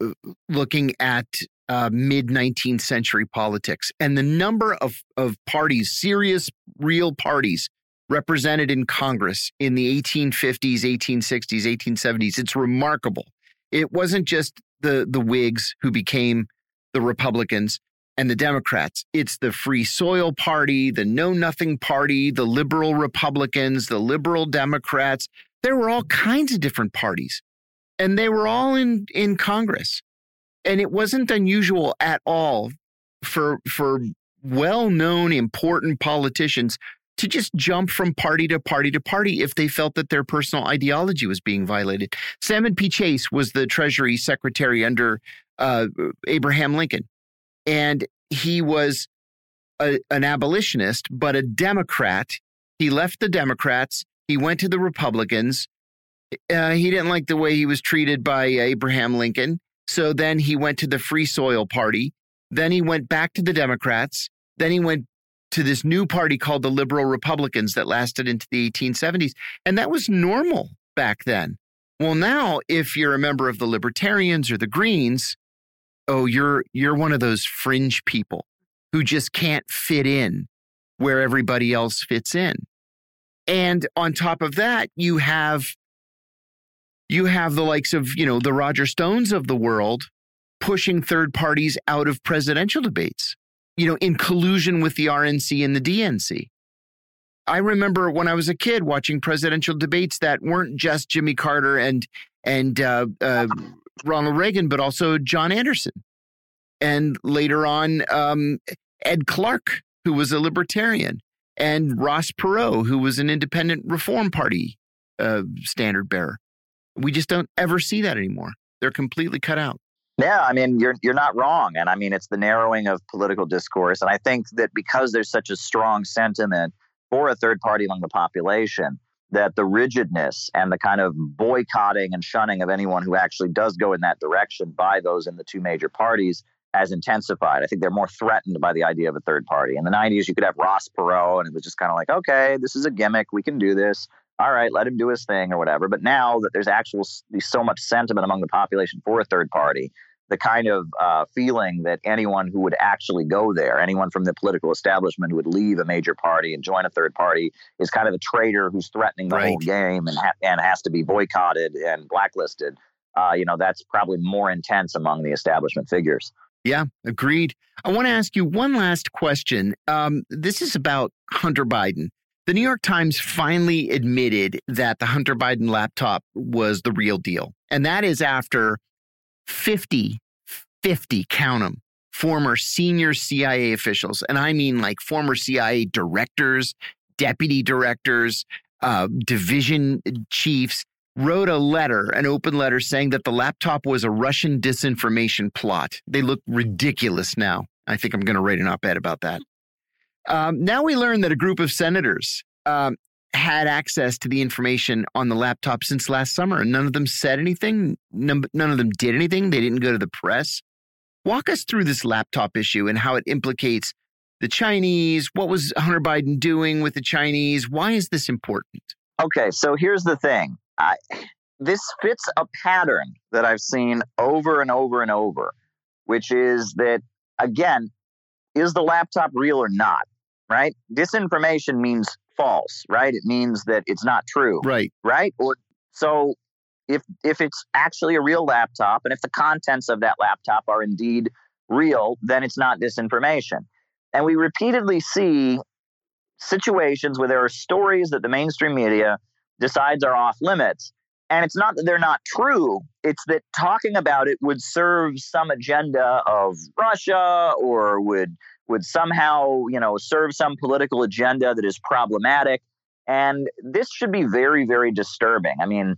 looking at uh, mid 19th century politics and the number of of parties, serious, real parties represented in Congress in the 1850s, 1860s, 1870s. It's remarkable. It wasn't just the the Whigs who became the Republicans and the Democrats. It's the Free Soil Party, the Know Nothing Party, the Liberal Republicans, the Liberal Democrats. There were all kinds of different parties, and they were all in in Congress. And it wasn't unusual at all for for well-known important politicians to just jump from party to party to party if they felt that their personal ideology was being violated. Salmon P. Chase was the Treasury Secretary under uh, Abraham Lincoln, and he was a, an abolitionist, but a Democrat. He left the Democrats. He went to the Republicans. Uh, he didn't like the way he was treated by Abraham Lincoln. So then he went to the Free Soil Party. Then he went back to the Democrats. Then he went to this new party called the Liberal Republicans that lasted into the 1870s. And that was normal back then. Well, now, if you're a member of the Libertarians or the Greens, oh, you're you're one of those fringe people who just can't fit in where everybody else fits in. And on top of that, you have you have the likes of, you know, the Roger Stones of the world pushing third parties out of presidential debates you know, in collusion with the RNC and the DNC. I remember when I was a kid watching presidential debates that weren't just Jimmy Carter and and uh, uh, Ronald Reagan, but also John Anderson, and later on um, Ed Clark, who was a libertarian, and Ross Perot, who was an independent Reform Party uh, standard bearer. We just don't ever see that anymore. They're completely cut out. Yeah, I mean you're you're not wrong, and I mean it's the narrowing of political discourse, and I think that because there's such a strong sentiment for a third party among the population, that the rigidness and the kind of boycotting and shunning of anyone who actually does go in that direction by those in the two major parties has intensified. I think they're more threatened by the idea of a third party. In the 90s, you could have Ross Perot, and it was just kind of like, okay, this is a gimmick. We can do this. All right, let him do his thing or whatever. But now that there's actual so much sentiment among the population for a third party, the kind of uh, feeling that anyone who would actually go there, anyone from the political establishment who would leave a major party and join a third party, is kind of a traitor who's threatening the right. whole game and ha- and has to be boycotted and blacklisted. Uh, you know, that's probably more intense among the establishment figures. Yeah, agreed. I want to ask you one last question. Um, this is about Hunter Biden. The New York Times finally admitted that the Hunter Biden laptop was the real deal. And that is after 50, 50, count them, former senior CIA officials. And I mean like former CIA directors, deputy directors, uh, division chiefs wrote a letter, an open letter saying that the laptop was a Russian disinformation plot. They look ridiculous now. I think I'm going to write an op ed about that. Um, now we learn that a group of senators um, had access to the information on the laptop since last summer, and none of them said anything. None, none of them did anything. They didn't go to the press. Walk us through this laptop issue and how it implicates the Chinese. What was Hunter Biden doing with the Chinese? Why is this important? Okay, so here's the thing. I, this fits a pattern that I've seen over and over and over, which is that, again, is the laptop real or not? Right? Disinformation means false, right? It means that it's not true. Right. Right? Or so if if it's actually a real laptop and if the contents of that laptop are indeed real, then it's not disinformation. And we repeatedly see situations where there are stories that the mainstream media decides are off limits. And it's not that they're not true, it's that talking about it would serve some agenda of Russia or would would somehow, you know, serve some political agenda that is problematic. And this should be very, very disturbing. I mean,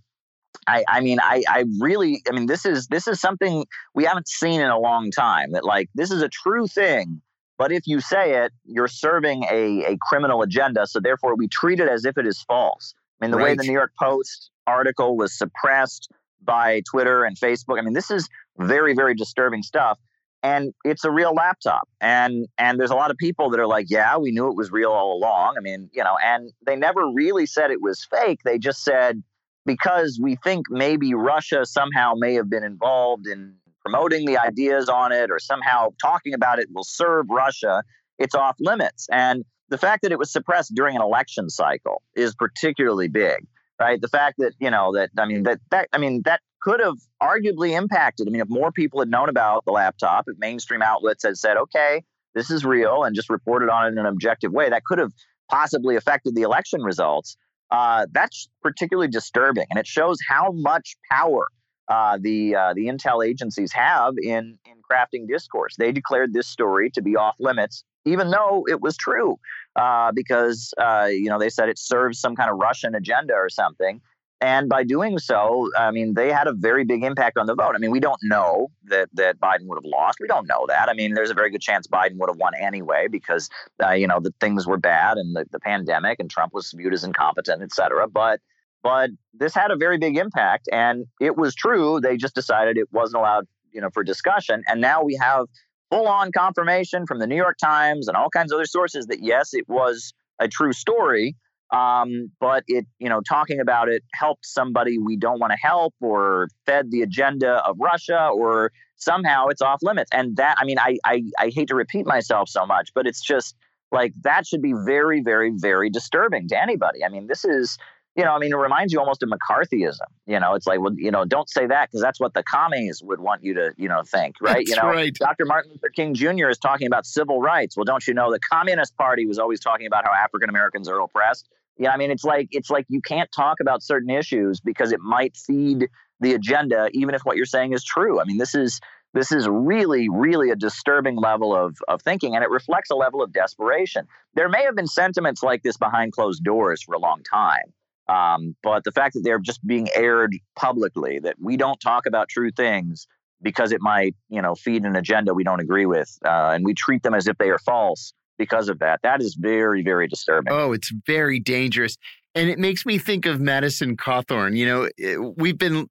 I, I mean, I, I really, I mean, this is this is something we haven't seen in a long time. That like this is a true thing, but if you say it, you're serving a, a criminal agenda. So therefore, we treat it as if it is false. I mean, the right. way the New York Post article was suppressed by Twitter and Facebook. I mean, this is very, very disturbing stuff. And it's a real laptop. And and there's a lot of people that are like, yeah, we knew it was real all along. I mean, you know, and they never really said it was fake. They just said because we think maybe Russia somehow may have been involved in promoting the ideas on it or somehow talking about it will serve Russia, it's off limits. And the fact that it was suppressed during an election cycle is particularly big, right? The fact that, you know, that, I mean, that, that, I mean, that could have arguably impacted. I mean, if more people had known about the laptop, if mainstream outlets had said, okay, this is real and just reported on it in an objective way, that could have possibly affected the election results uh, that's particularly disturbing, and it shows how much power uh, the uh, the intel agencies have in in crafting discourse. They declared this story to be off limits, even though it was true, uh, because uh, you know they said it serves some kind of Russian agenda or something. And by doing so, I mean, they had a very big impact on the vote. I mean, we don't know that, that Biden would have lost. We don't know that. I mean, there's a very good chance Biden would have won anyway because, uh, you know, the things were bad and the, the pandemic and Trump was viewed as incompetent, et cetera. But, but this had a very big impact and it was true. They just decided it wasn't allowed, you know, for discussion. And now we have full on confirmation from the New York Times and all kinds of other sources that yes, it was a true story um, but it, you know, talking about it helped somebody we don't want to help or fed the agenda of Russia or somehow it's off limits. And that, I mean, I, I, I hate to repeat myself so much, but it's just like that should be very, very, very disturbing to anybody. I mean, this is, you know, I mean, it reminds you almost of McCarthyism. You know, it's like, well, you know, don't say that because that's what the commies would want you to, you know, think, right? That's you know, right. Dr. Martin Luther King Jr. is talking about civil rights. Well, don't you know the Communist Party was always talking about how African Americans are oppressed? Yeah, I mean, it's like it's like you can't talk about certain issues because it might feed the agenda, even if what you're saying is true. I mean, this is this is really, really a disturbing level of of thinking, and it reflects a level of desperation. There may have been sentiments like this behind closed doors for a long time, um, but the fact that they're just being aired publicly, that we don't talk about true things because it might, you know, feed an agenda we don't agree with, uh, and we treat them as if they are false because of that. That is very, very disturbing. Oh, it's very dangerous. And it makes me think of Madison Cawthorn. You know, eh, we've been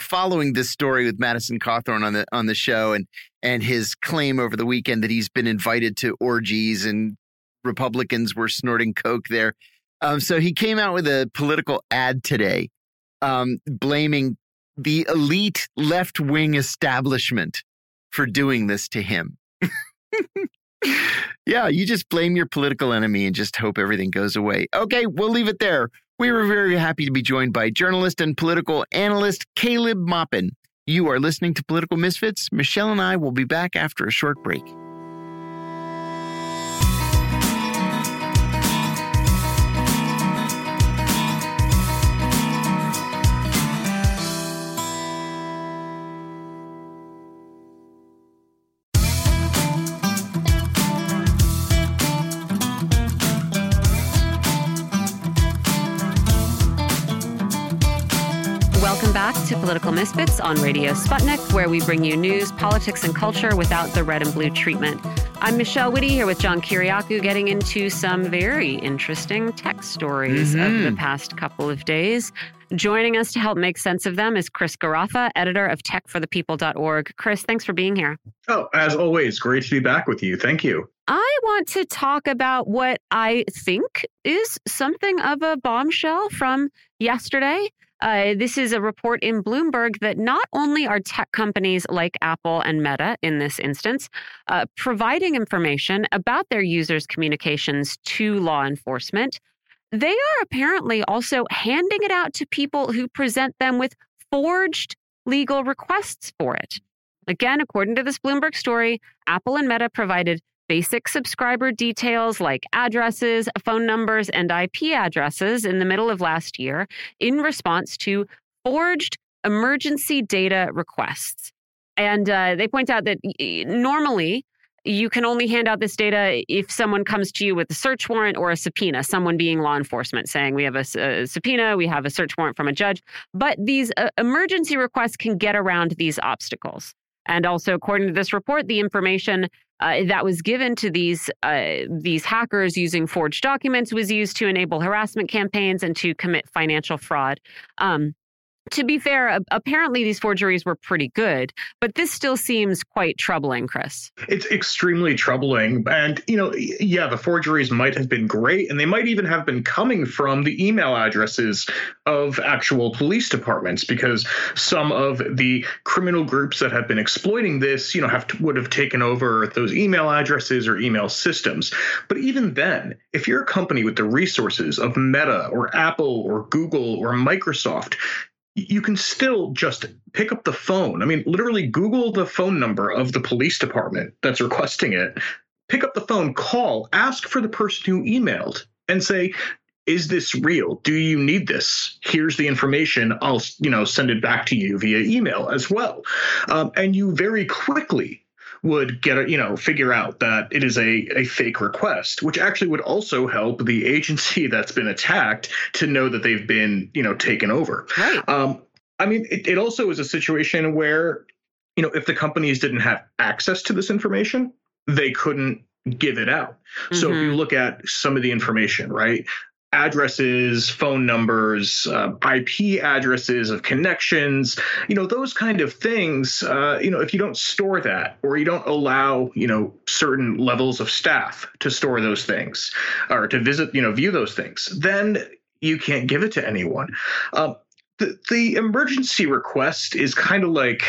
following this story with Madison Cawthorn on the on the show and and his claim over the weekend that he's been invited to orgies and Republicans were snorting coke there. Um, so he came out with a political ad today, um, blaming the elite left wing establishment for doing this to him. yeah, you just blame your political enemy and just hope everything goes away. Okay, we'll leave it there. We were very happy to be joined by journalist and political analyst Caleb Maupin. You are listening to Political Misfits. Michelle and I will be back after a short break. To Political Misfits on Radio Sputnik, where we bring you news, politics, and culture without the red and blue treatment. I'm Michelle Witte here with John Kiriakou, getting into some very interesting tech stories mm-hmm. of the past couple of days. Joining us to help make sense of them is Chris Garaffa, editor of techforthepeople.org. Chris, thanks for being here. Oh, as always, great to be back with you. Thank you. I want to talk about what I think is something of a bombshell from yesterday. Uh, this is a report in Bloomberg that not only are tech companies like Apple and Meta, in this instance, uh, providing information about their users' communications to law enforcement, they are apparently also handing it out to people who present them with forged legal requests for it. Again, according to this Bloomberg story, Apple and Meta provided basic subscriber details like addresses, phone numbers, and IP addresses in the middle of last year in response to forged emergency data requests. And uh, they point out that normally you can only hand out this data if someone comes to you with a search warrant or a subpoena, someone being law enforcement saying we have a, a subpoena, we have a search warrant from a judge. But these uh, emergency requests can get around these obstacles. And also, according to this report, the information uh, that was given to these uh, these hackers using forged documents was used to enable harassment campaigns and to commit financial fraud. Um, to be fair, apparently these forgeries were pretty good, but this still seems quite troubling, Chris. It's extremely troubling. And, you know, yeah, the forgeries might have been great, and they might even have been coming from the email addresses of actual police departments, because some of the criminal groups that have been exploiting this, you know, have to, would have taken over those email addresses or email systems. But even then, if you're a company with the resources of Meta or Apple or Google or Microsoft, you can still just pick up the phone. I mean, literally Google the phone number of the police department that's requesting it, pick up the phone, call, ask for the person who emailed, and say, is this real? Do you need this? Here's the information. I'll, you know, send it back to you via email as well. Um, and you very quickly would get a, you know figure out that it is a, a fake request which actually would also help the agency that's been attacked to know that they've been you know taken over right um, i mean it, it also is a situation where you know if the companies didn't have access to this information they couldn't give it out. So mm-hmm. if you mm-hmm. look at some of the information, right? Addresses, phone numbers, uh, IP addresses of connections, you know, those kind of things. Uh, you know, if you don't store that or you don't allow, you know, certain levels of staff to store those things or to visit, you know, view those things, then you can't give it to anyone. Um, the, the emergency request is kind of like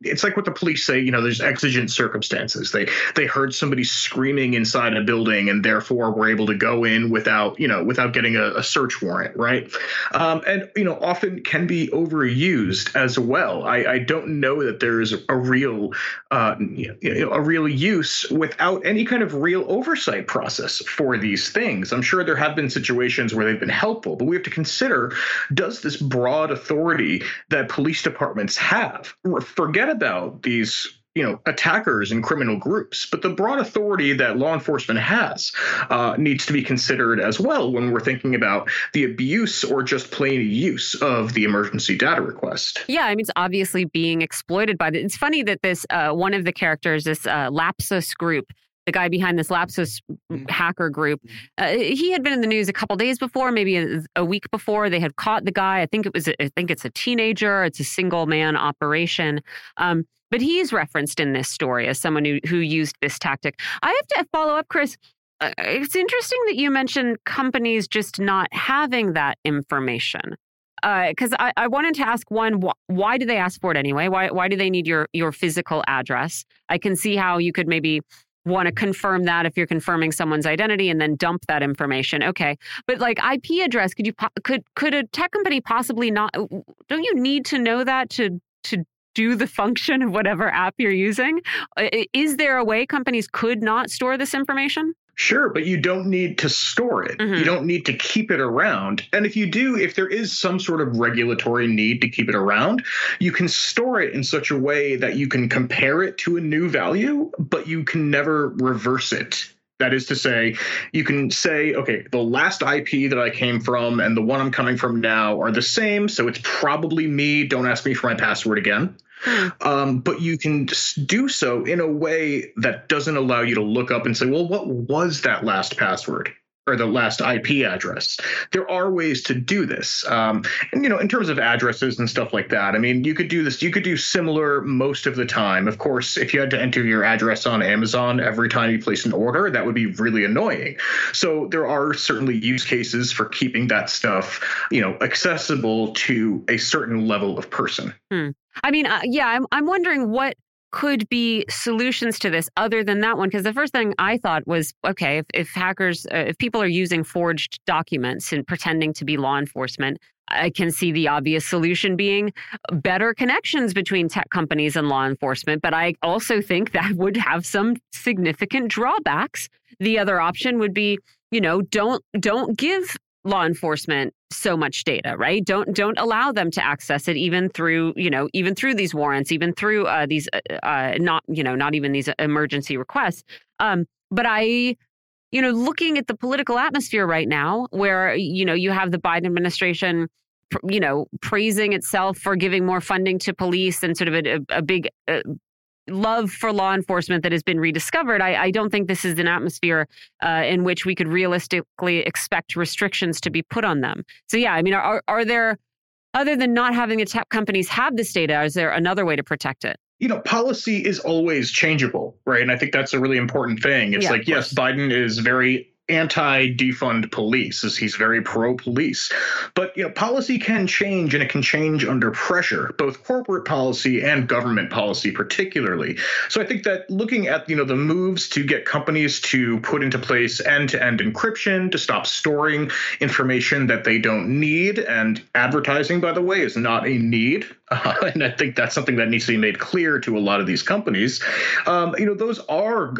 it's like what the police say you know there's exigent circumstances. They they heard somebody screaming inside a building and therefore were able to go in without you know without getting a, a search warrant right? Um, and you know often can be overused as well. I, I don't know that there's a real uh, you know, a real use without any kind of real oversight process for these things. I'm sure there have been situations where they've been helpful but we have to consider does this broad broad authority that police departments have. Forget about these you know attackers and criminal groups but the broad authority that law enforcement has uh, needs to be considered as well when we're thinking about the abuse or just plain use of the emergency data request yeah i mean it's obviously being exploited by the it's funny that this uh, one of the characters this uh, lapsus group the guy behind this Lapsus mm-hmm. hacker group. Mm-hmm. Uh, he had been in the news a couple days before, maybe a, a, week before. They had caught the guy. I think it was. I think it's a teenager. It's a single man operation. Um, but he's referenced in this story as someone who who used this tactic. I have to follow up, Chris. Uh, it's interesting that you mentioned companies just not having that information because uh, I, I, wanted to ask one wh- why do they ask for it anyway why, why do they need your your physical address i can see how you could maybe want to confirm that if you're confirming someone's identity and then dump that information. Okay but like ip address could you could could a tech company possibly not don't you need to know that to to do the function of whatever app you're using? Is there a way companies could not store this information Sure, but you don't need to store it. Mm-hmm. You don't need to keep it around. And if you do, if there is some sort of regulatory need to keep it around, you can store it in such a way that you can compare it to a new value, but you can never reverse it. That is to say, you can say, okay, the last IP that I came from and the one I'm coming from now are the same. So it's probably me. Don't ask me for my password again. Um, but you can do so in a way that doesn't allow you to look up and say, well, what was that last password? or the last IP address. There are ways to do this. Um, and, you know, in terms of addresses and stuff like that, I mean, you could do this, you could do similar most of the time. Of course, if you had to enter your address on Amazon every time you place an order, that would be really annoying. So there are certainly use cases for keeping that stuff, you know, accessible to a certain level of person. Hmm. I mean, uh, yeah, I'm, I'm wondering what could be solutions to this other than that one because the first thing i thought was okay if, if hackers uh, if people are using forged documents and pretending to be law enforcement i can see the obvious solution being better connections between tech companies and law enforcement but i also think that would have some significant drawbacks. The other option would be you know don't don't give law enforcement so much data right? Don't don't allow them to access it even through you know even through these warrants even through uh, these uh, uh, not you know not even these emergency requests. Um, but i you know looking at the political atmosphere right now where you know you have the biden administration you know praising itself for giving more funding to police and sort of a, a big uh, love for law enforcement that has been rediscovered, I, I don't think this is an atmosphere uh, in which we could realistically expect restrictions to be put on them. So, yeah, I mean, are, are there, other than not having the tech companies have this data, is there another way to protect it? you know, policy is always changeable, right? And I think that's a really important thing. It's yeah, like, yes, Biden is very anti-defund police as he's very pro-police. But you know policy can change and it can change under pressure both corporate policy and government policy particularly. So i think that looking at you know the moves to get companies to put into place end-to-end encryption to stop storing information that they don't need and advertising by the way is not a need uh, and i think that's something that needs to be made clear to a lot of these companies um, you know those are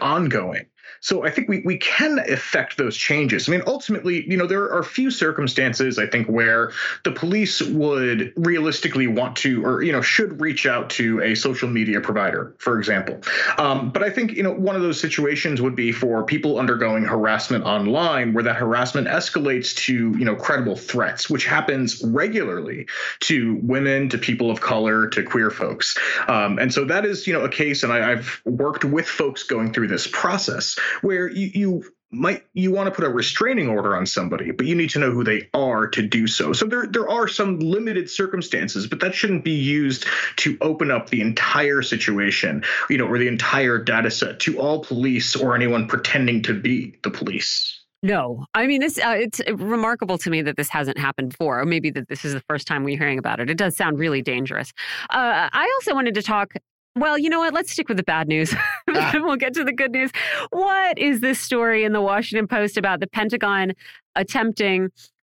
ongoing so I think we, we can affect those changes. I mean, ultimately, you know, there are few circumstances I think where the police would realistically want to, or, you know, should reach out to a social media provider, for example. Um, but I think, you know, one of those situations would be for people undergoing harassment online where that harassment escalates to, you know, credible threats, which happens regularly to women, to people of color, to queer folks. Um, and so that is, you know, a case, and I, I've worked with folks going through this process where you, you might you want to put a restraining order on somebody, but you need to know who they are to do so. So there there are some limited circumstances, but that shouldn't be used to open up the entire situation, you know, or the entire data set to all police or anyone pretending to be the police. No, I mean this. Uh, it's remarkable to me that this hasn't happened before, or maybe that this is the first time we're hearing about it. It does sound really dangerous. Uh, I also wanted to talk well, you know what? Let's stick with the bad news. Ah. we'll get to the good news. What is this story in the Washington Post about the Pentagon attempting,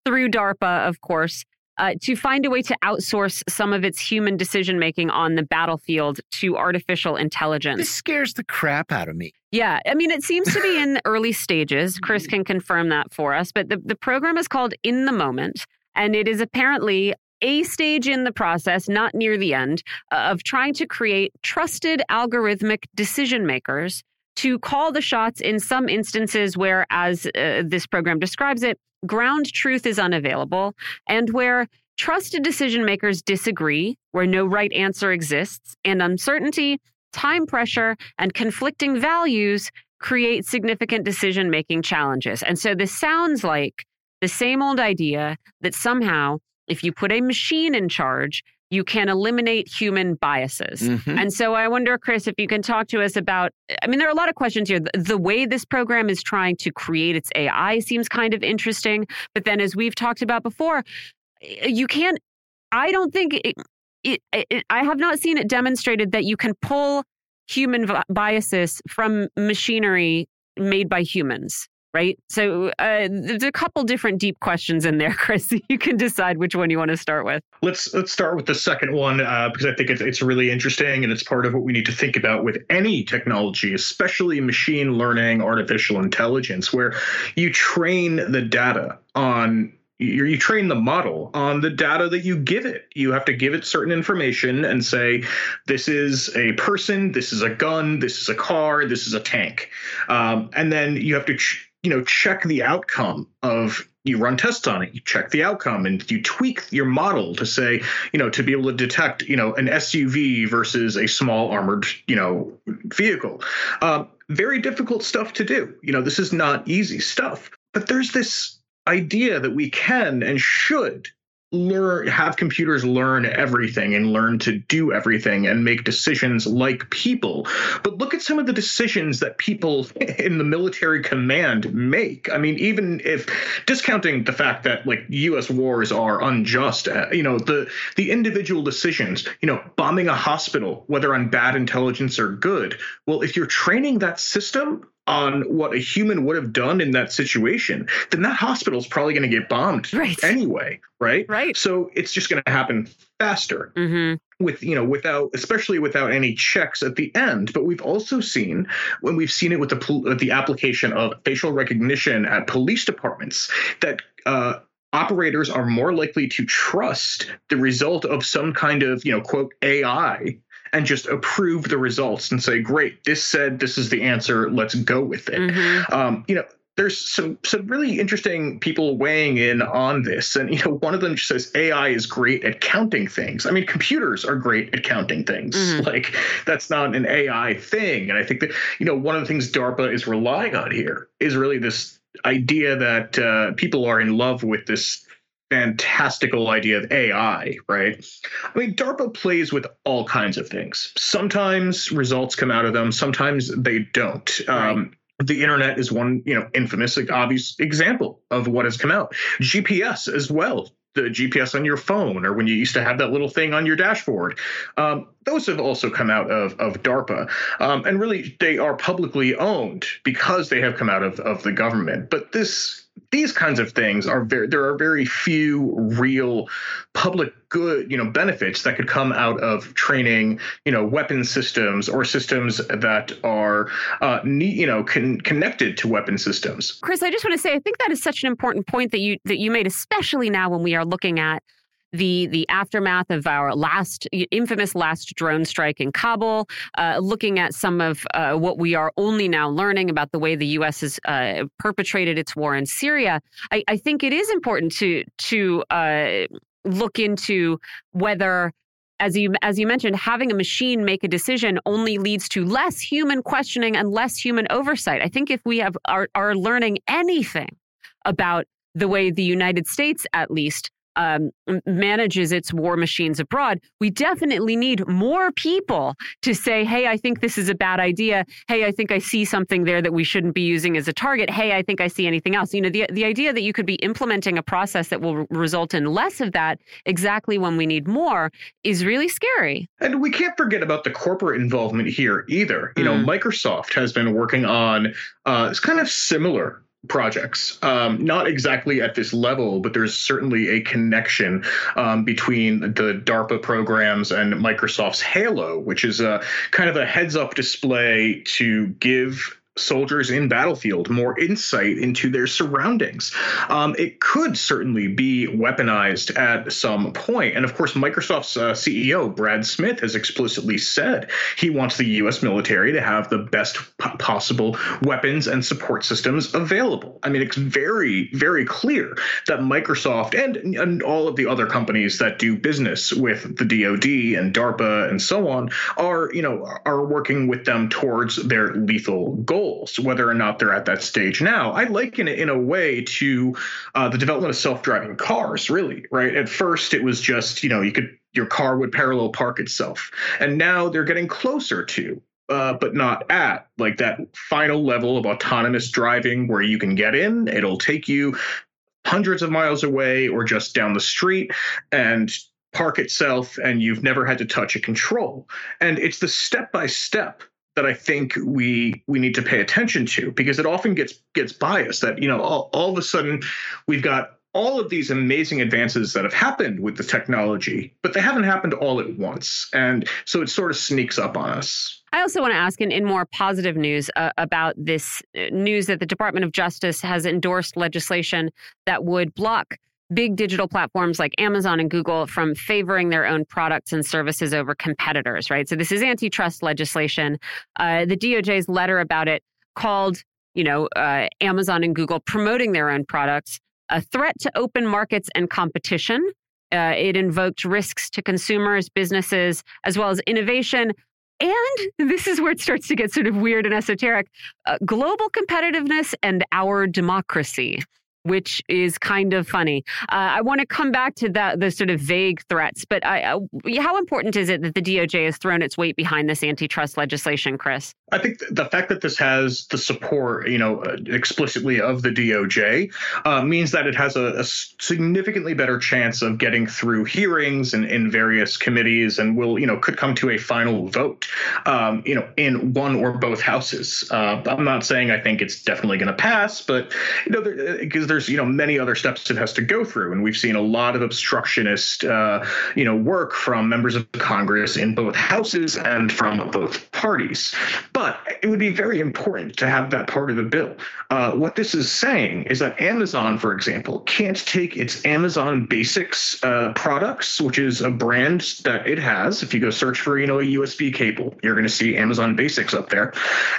through DARPA, of course, uh, to find a way to outsource some of its human decision making on the battlefield to artificial intelligence? This scares the crap out of me. Yeah, I mean, it seems to be in the early stages. Chris mm-hmm. can confirm that for us. But the, the program is called In the Moment. And it is apparently a stage in the process, not near the end, uh, of trying to create trusted algorithmic decision makers to call the shots in some instances where, as uh, this program describes it, ground truth is unavailable and where trusted decision makers disagree, where no right answer exists, and uncertainty, time pressure, and conflicting values create significant decision making challenges. And so this sounds like the same old idea that somehow if you put a machine in charge, you can eliminate human biases. Mm-hmm. And so I wonder, Chris, if you can talk to us about I mean, there are a lot of questions here. The way this program is trying to create its AI seems kind of interesting. But then, as we've talked about before, you can't, I don't think it, it, it, I have not seen it demonstrated that you can pull human biases from machinery made by humans right? So uh, there's a couple different deep questions in there, Chris. You can decide which one you want to start with. Let's let's start with the second one uh, because I think it's it's really interesting and it's part of what we need to think about with any technology, especially machine learning, artificial intelligence, where you train the data on you, train the model on the data that you give it. You have to give it certain information and say, this is a person, this is a gun, this is a car, this is a tank. Um, and then you have to ch- you know check the outcome of you run tests on it you check the outcome and you tweak your model to say you know to be able to detect you know an suv versus a small armored you know vehicle. Um, very difficult stuff to do. You know this is not easy stuff. But there's this idea that we can and should learn have computers learn everything and learn to do everything and make decisions like people. But look at some of the decisions that people in the military command make. I mean even if discounting the fact that like us wars are unjust uh, you know the the individual decisions you know bombing a hospital whether on bad intelligence or good. Well if you're training that system on what a human would have done in that situation, then that hospital is probably going to get bombed right. anyway, right? Right. So it's just going to happen faster. Mm-hmm. With you know, without especially without any checks at the end, but we've also seen when we've seen it with the the application of facial recognition at police departments that uh, operators are more likely to trust the result of some kind of you know quote AI and just approve the results and say, great, this said this is the answer. Let's go with it. Mm-hmm. Um, you know, there's some some really interesting people weighing in on this and you know one of them just says ai is great at counting things i mean computers are great at counting things mm-hmm. like that's not an ai thing and i think that you know one of the things darpa is relying on here is really this idea that uh, people are in love with this fantastical idea of AI, right? I mean, DARPA plays with all kinds of things. Sometimes results come out of them, sometimes they don't. Right. Um, the internet is one, you know, infamous, like, obvious example of what has come out. GPS as well the GPS on your phone or when you used to have that little thing on your dashboard. Um, those have also come out of, of DARPA. Um, and really, they are publicly owned because they have come out of, of the government. But this these kinds of things are very there are very few real public good you know benefits that could come out of training you know weapon systems or systems that are uh, you know con- connected to weapon systems. Chris i just want to say i think that is such an important point that you that you made especially now when we are looking at the the aftermath of our last infamous last drone strike in Kabul, uh, looking at some of uh, what we are only now learning about the way the U.S. has uh, perpetrated its war in Syria. I, I, think it is important to to uh, look into whether. As you as you mentioned, having a machine make a decision only leads to less human questioning and less human oversight. I think if we have are, are learning anything about the way the United States, at least, um, manages its war machines abroad, we definitely need more people to say, hey, I think this is a bad idea. Hey, I think I see something there that we shouldn't be using as a target. Hey, I think I see anything else. You know, the, the idea that you could be implementing a process that will result in less of that exactly when we need more is really scary. And we can't forget about the corporate involvement here either. You mm. know, Microsoft has been working on uh, it's kind of similar projects. Um, not exactly at this level, but there's certainly a connection um, between the DARPA programs and Microsoft's Halo, which is a kind of a heads up display to give soldiers in battlefield more insight into their surroundings. Um, it could certainly be weaponized at some point. And of course, Microsoft's uh, CEO, Brad Smith, has explicitly said he wants the U.S. military to have the best p- possible weapons and support systems available. I mean, it's very, very clear that Microsoft and, and all of the other companies that do business with the DoD and DARPA and so on are, you know, are working with them towards their lethal goals goals, whether or not they're at that stage now. I liken it in a way to uh, the development of self-driving cars. Really, right? At first, it was just you know you could your car would parallel park itself, and now they're getting closer to uh, but not at like that final level of autonomous driving where you can get in, it'll take you hundreds of miles away or just down the street and park itself, and you've never had to touch a control. And it's the step by step that I think we we need to pay attention to because it often gets gets biased that you know all, all of a sudden we've got all of these amazing advances that have happened with the technology, but they haven't happened all at once. And so it sort of sneaks up on us. I also want to ask, in, in more positive news, uh, about this uh, news that the Department of Justice has endorsed legislation that would block big digital platforms like Amazon and Google from favoring their own products and services over competitors, right? So this is antitrust legislation. Uh, the DOJ's letter about it called, you know, uh, Amazon and Google promoting their own products a threat to open markets and competition. Uh, it invoked risks to consumers, businesses, as well as innovation, and this is where it starts to get sort of weird and esoteric uh, global competitiveness and our democracy which is kind of funny. Uh, I want to come back to that the sort of vague threats, but I, uh, how important is it that the DOJ has thrown its weight behind this antitrust legislation, Chris? I think the fact that this has the support, you know, uh, explicitly of the DOJ uh, means that it has a, a, significantly better chance of getting through hearings and in various committees, and will, you know, could come to a final vote, um, you know, in one or both houses. Uh, I'm not saying I think it's definitely going to pass, but you know, because there, there's you know many other steps it has to go through, and we've seen a lot of obstructionist uh, you know work from members of Congress in both houses and from both parties. But it would be very important to have that part of the bill. Uh, what this is saying is that Amazon, for example, can't take its Amazon Basics uh, products, which is a brand that it has. If you go search for you know a USB cable, you're going to see Amazon Basics up there,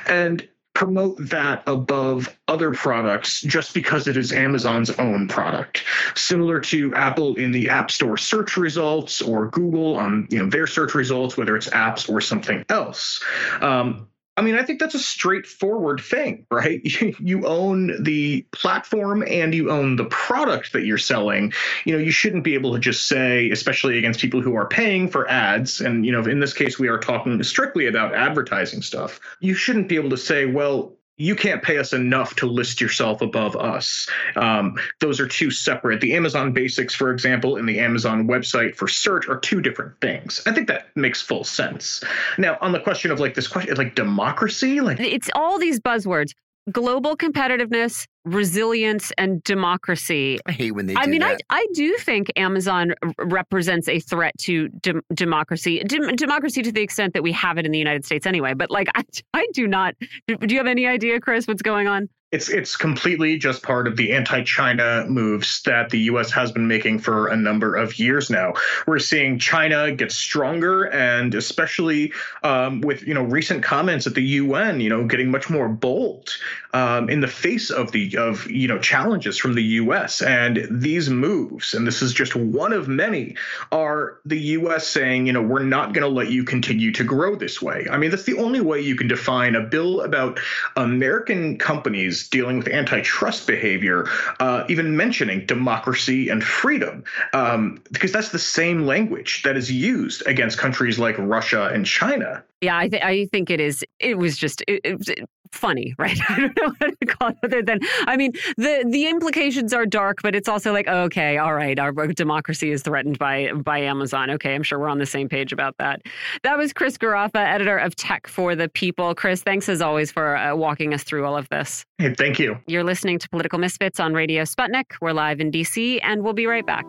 and promote that above other products just because it is Amazon's own product. Similar to Apple in the App Store search results or Google on you know their search results, whether it's apps or something else. Um, I mean, I think that's a straightforward thing, right? You own the platform and you own the product that you're selling. You know, you shouldn't be able to just say, especially against people who are paying for ads, and, you know, in this case, we are talking strictly about advertising stuff. You shouldn't be able to say, well, you can't pay us enough to list yourself above us. Um, those are two separate. The Amazon Basics, for example, and the Amazon website for search are two different things. I think that makes full sense. Now, on the question of like this question, like democracy, like it's all these buzzwords global competitiveness, resilience, and democracy. I hate when they. I mean, that. I I do think Amazon represents a threat to de- democracy, de- democracy to the extent that we have it in the United States anyway. But like, I I do not. Do you have any idea, Chris, what's going on? It's it's completely just part of the anti-China moves that the U.S. has been making for a number of years now. We're seeing China get stronger, and especially um, with you know recent comments at the UN, you know, getting much more bold um, in the face of the of you know challenges from the U.S. And these moves, and this is just one of many, are the U.S. saying, you know, we're not going to let you continue to grow this way. I mean, that's the only way you can define a bill about American companies dealing with antitrust behavior, uh, even mentioning democracy and freedom, um, because that's the same language that is used against countries like Russia and China. Yeah, I, th- I think it is. It was just it, it funny, right? I don't know what to call it other than. I mean, the the implications are dark, but it's also like, okay, all right, our democracy is threatened by by Amazon. Okay, I'm sure we're on the same page about that. That was Chris Garaffa, editor of Tech for the People. Chris, thanks as always for uh, walking us through all of this. Hey, thank you. You're listening to Political Misfits on Radio Sputnik. We're live in DC, and we'll be right back.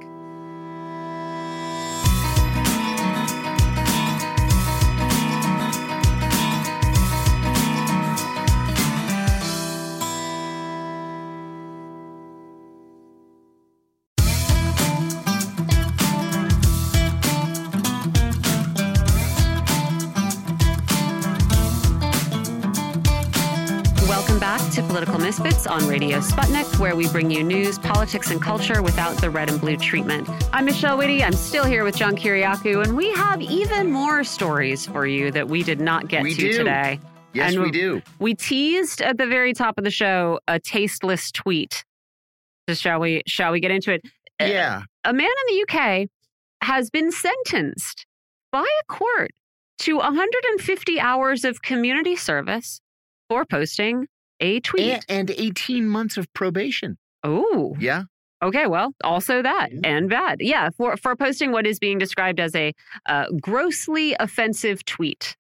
Political Misfits on Radio Sputnik, where we bring you news, politics, and culture without the red and blue treatment. I'm Michelle Witte. I'm still here with John Kiriakou, and we have even more stories for you that we did not get we to do. today. Yes, and we do. We teased at the very top of the show a tasteless tweet. So shall we? Shall we get into it? Uh, yeah. A man in the UK has been sentenced by a court to 150 hours of community service for posting a tweet. And, and 18 months of probation. Oh. Yeah. Okay, well, also that yeah. and bad. Yeah, for, for posting what is being described as a uh, grossly offensive tweet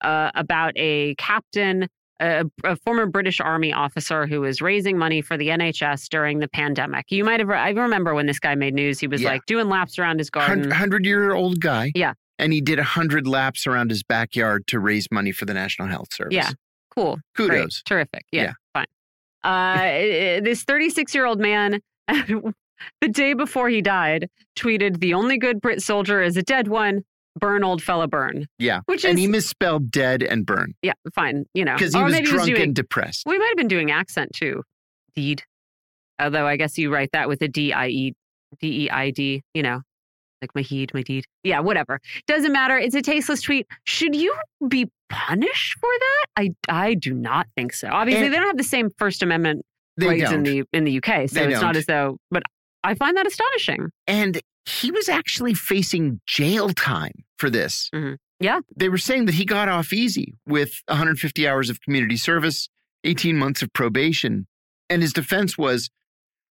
uh, about a captain, a, a, former British Army officer who was raising money for the NHS during the pandemic. You might have, I remember when this guy made news, he was yeah. like doing laps around his garden. 100 year old guy. Yeah. And he did 100 laps around his backyard to raise money for the National Health Service. Yeah. Cool. Kudos. Great. Terrific. Yeah, yeah. Fine. Uh, this 36 year old man, the day before he died, tweeted, The only good Brit soldier is a dead one. Burn, old fella, burn. Yeah. Which and is, he misspelled dead and burn. Yeah, fine. You know, because he was drunk he was doing, and depressed. We might have been doing accent too. Deed. Although I guess you write that with a D I E D E I D, you know, like my heed, my deed. Yeah, whatever. Doesn't matter. It's a tasteless tweet. Should you be punished for that? I I do not think so. Obviously, And- they don't have the same First Amendment rights in the in the UK, so They it's not don't. as though. But I find that astonishing. And he was actually facing jail time for this. Mhm. Yeah. They were saying that he got off easy with 150 hours of community service, 18 months of probation. And his defense was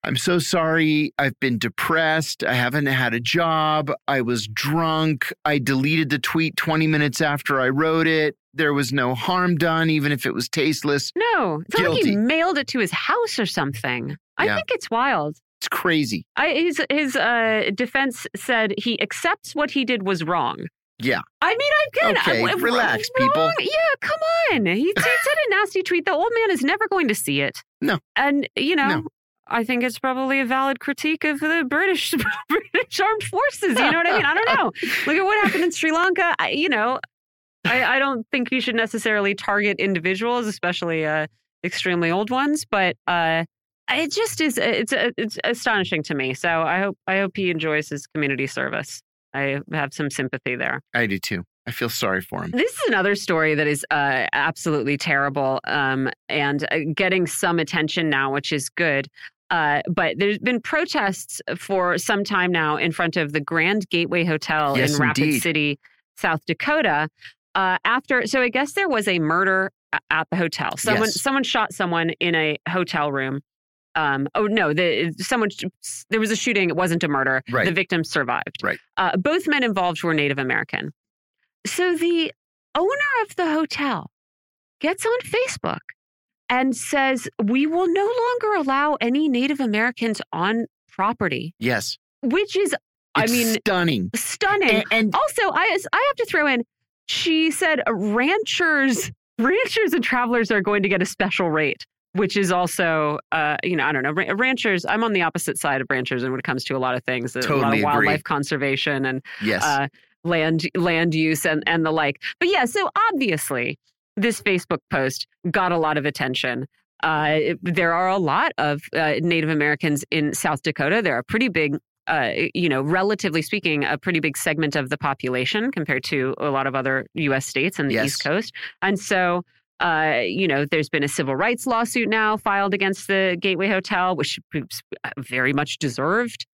I'm so sorry. I've been depressed. I haven't had a job. I was drunk. I deleted the tweet 20 minutes after I wrote it. There was no harm done, even if it was tasteless. No, it's not like he mailed it to his house or something. I Yeah. think it's wild. It's crazy. I, his his uh, defense said he accepts what he did was wrong. Yeah. I mean, again, Okay, I- I- relax, wrong? people. Yeah, come on. He, he said a nasty tweet. The old man is never going to see it. No. and you know. No. I think it's probably a valid critique of the British British armed forces. You know what I mean? I don't know. Look at what happened in Sri Lanka. I, you know, I, I don't think you should necessarily target individuals, especially uh, extremely old ones. But uh, it just is. It's it's astonishing to me. So I hope I hope he enjoys his community service. I have some sympathy there. I do too. I feel sorry for him. This is another story that is uh, absolutely terrible um, and uh, getting some attention now, which is good. Uh, but there's been protests for some time now in front of the Grand Gateway Hotel Yes, in Rapid indeed. City, South Dakota. Uh, after, so I guess there was a murder at the hotel. Someone, Yes. someone shot someone in a hotel room. Um, oh no, the someone there was a shooting. It wasn't a murder. Right. The victim survived. Right. Uh, both men involved were Native American. So the owner of the hotel gets on Facebook and says, We will no longer allow any Native Americans on property, Yes. which is, I mean, stunning. stunning. And, and also, I, I have to throw in, she said ranchers, ranchers and travelers are going to get a special rate. Which is also, uh, you know, I don't know. Ranchers, I'm on the opposite side of ranchers and when it comes to a lot of things, a lot Totally of agree. wildlife conservation and yes. uh, land land use and and the like. But yeah, so obviously this Facebook post got a lot of attention. Uh, it- there are a lot of uh, Native Americans in South Dakota. They're a pretty big. Uh, you know, relatively speaking, a pretty big segment of the population compared to a lot of other U.S. states and the Yes. East Coast. And so, uh, you know, there's been a civil rights lawsuit now filed against the Gateway Hotel, which is very much deserved.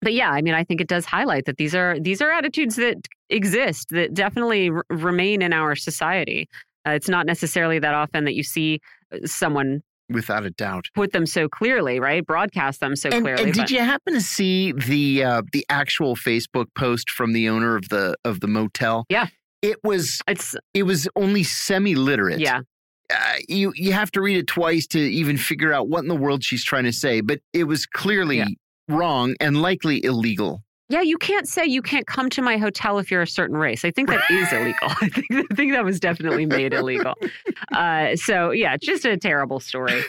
But yeah, I mean, I think it does highlight that these are these are attitudes that exist that definitely r- remain in our society. Uh, it's not necessarily that often that you see uh, someone Without a doubt. put them so clearly, right? Broadcast them so And, clearly. and did but- you happen to see the uh, the actual Facebook post from the owner of the of the motel? Yeah. It was it's it was only semi literate. yeah, Uh, you you have to read it twice to even figure out what in the world she's trying to say, but it was clearly Yeah. Wrong and likely illegal. yeah. You can't say you can't come to my hotel if you're a certain race. I think that is illegal. I think I think that was definitely made illegal. Uh, so yeah, just a terrible story.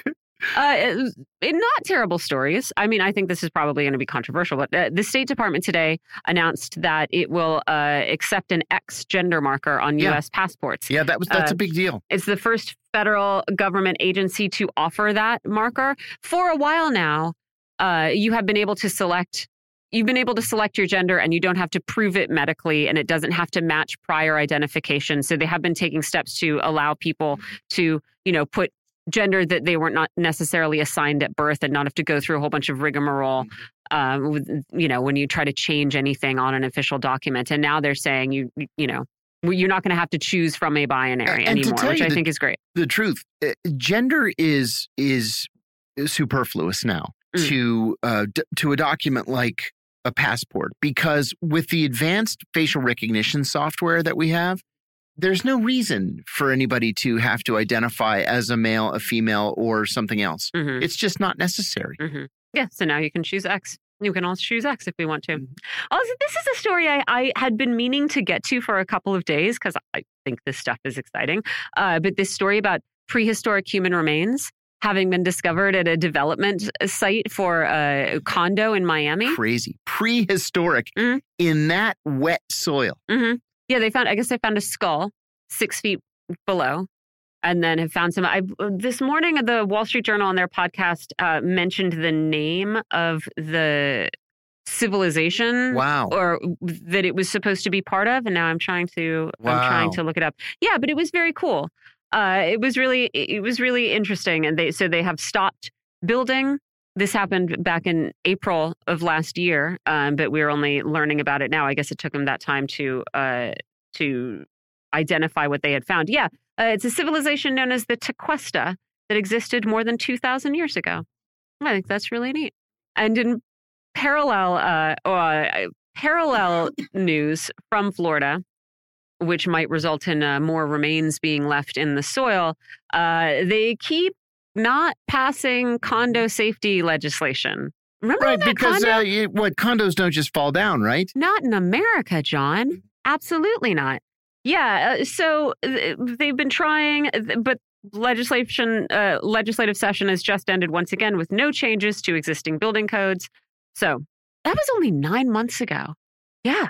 Uh, it- not terrible stories. I mean, I think this is probably going to be controversial, but uh, the State Department today announced that it will uh, accept an X gender marker on Yeah. U.S. passports. Yeah, that was that's Uh, a big deal. It's the first federal government agency to offer that marker. For a while now, uh, you have been able to select. You've been able to select your gender and you don't have to prove it medically and it doesn't have to match prior identification. So they have been taking steps to allow people to, you know, put gender that they were not necessarily assigned at birth and not have to go through a whole bunch of rigmarole um, with, you know, when you try to change anything on an official document. And now they're saying you, you know, you're not going to have to choose from a binary And anymore, which you I think is great. the truth. Uh, Gender is is superfluous now Mm. to uh, d- to a document like a passport because with the advanced facial recognition software that we have, there's no reason for anybody to have to identify as a male, a female, or something else. hmm It's just not necessary. hmm Yeah, so now you can choose X. You can also choose X if we want to. Mhm. Also, this is a story I, I had been meaning to get to for a couple of days because I think this stuff is exciting. Uh, but this story about prehistoric human remains having been discovered at a development site for a condo in Miami. Crazy, prehistoric Mhm. in that wet soil. hmm Yeah, they found. I guess they found a skull six feet below, and then have found some. I this morning the Wall Street Journal on their podcast uh, mentioned the name of the civilization Wow. or that it was supposed to be part of and now i'm trying to i'm trying to look it up yeah but it was very cool uh it was really it was really interesting and they so they have stopped building. This happened back in april of last year um, but we're only learning about it now. I guess it took them that time to uh to identify what they had found. Yeah uh, it's a civilization known as the tequesta that existed more than 2000 years ago. I think that's really neat. And in parallel uh, uh, parallel news from Florida, which might result in uh, more remains being left in the soil. Uh, they keep not passing condo safety legislation. Remember Right, because condo? uh, you, what condos don't just fall down, right? Not in America, John. Absolutely not. Yeah. uh, So th- they've been trying, but legislation, uh, legislative session has just ended once again with no changes to existing building codes. So that was only nine months ago. Yeah.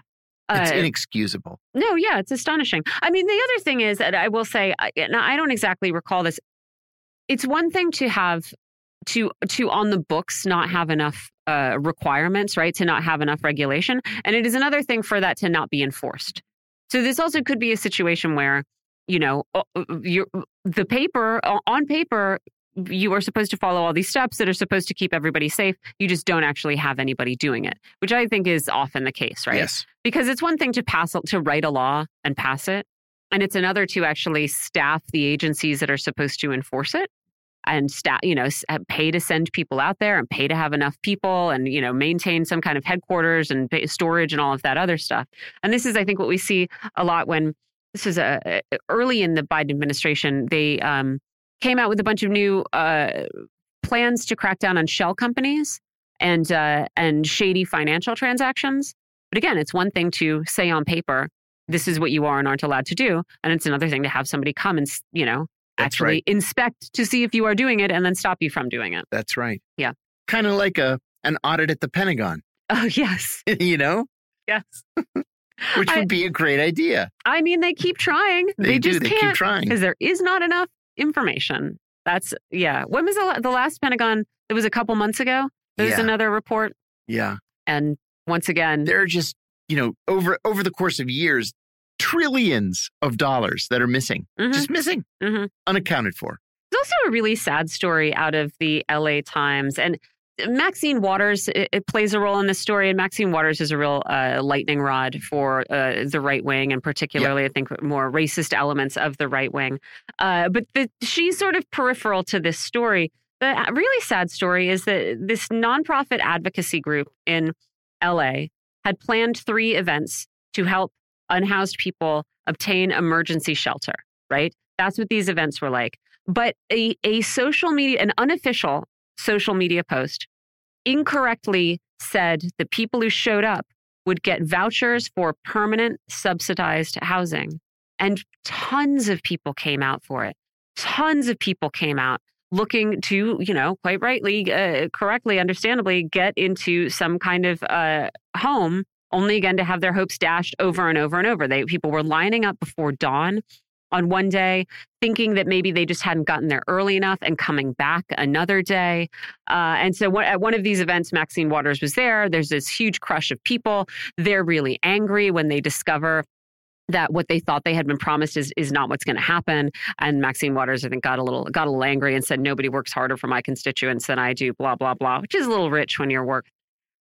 It's Uh, inexcusable. no, yeah, it's astonishing. I mean, the other thing is that I will say, I, and I don't exactly recall this. It's one thing to have to to on the books not have enough uh, requirements, right? To not have enough regulation, and it is another thing for that to not be enforced. So this also could be a situation where you know the paper on paper you are supposed to follow all these steps that are supposed to keep everybody safe. You just don't actually have anybody doing it, which I think is often the case, right? Yes. because it's one thing to pass to write a law and pass it and it's another to actually staff the agencies that are supposed to enforce it and staff you know uh, pay to send people out there and pay to have enough people and you know maintain some kind of headquarters and storage and all of that other stuff and this is i think what we see a lot when this is a, a- early in the biden administration they um, came out with a bunch of new uh, plans to crack down on shell companies and uh, and shady financial transactions but again, it's one thing to say on paper, this is what you are and aren't allowed to do. And it's another thing to have somebody come and, you know, That's actually right. inspect to see if you are doing it and then stop you from doing it. That's right. Yeah. Kind of like a an audit at the Pentagon, Oh, yes. you know, Yes. which I- would be a great idea. I mean, they keep trying. They, They, do. just They keep can't trying. because there is not enough information. That's, yeah. When was the, the last Pentagon? It was a couple months ago. There's Yeah. another report. Yeah. And once again, There are just, you know, over over the course of years, trillions of dollars that are missing. Mhm. Just missing. Mhm. Unaccounted for. There's also a really sad story out of the LA Times. And Maxine Waters it, it plays a role in this story. And Maxine Waters is a real uh, lightning rod for uh, the right wing, and particularly, I think, more racist elements of the right wing. Uh, but the, she's sort of peripheral to this story. The really sad story is that this nonprofit advocacy group in LA had planned three events to help unhoused people obtain emergency shelter, right? That's what these events were like. But a, a social media, an unofficial social media post incorrectly said the people who showed up would get vouchers for permanent subsidized housing. And tons of people came out for it. Tons of people came out looking to, you know, quite rightly, uh, correctly, understandably, get into some kind of uh, home, only again to have their hopes dashed over and over and over. They people were lining up before dawn on one day, thinking that maybe they just hadn't gotten there early enough and coming back another day. Uh, and so one, at one of these events, Maxine Waters was there. There's this huge crush of people. They're really angry when they discover that what they thought they had been promised is is not what's going to happen. And Maxine Waters, I think, got a little got a little angry and said, "Nobody works harder for my constituents than I do." Blah blah blah, which is a little rich when you're work.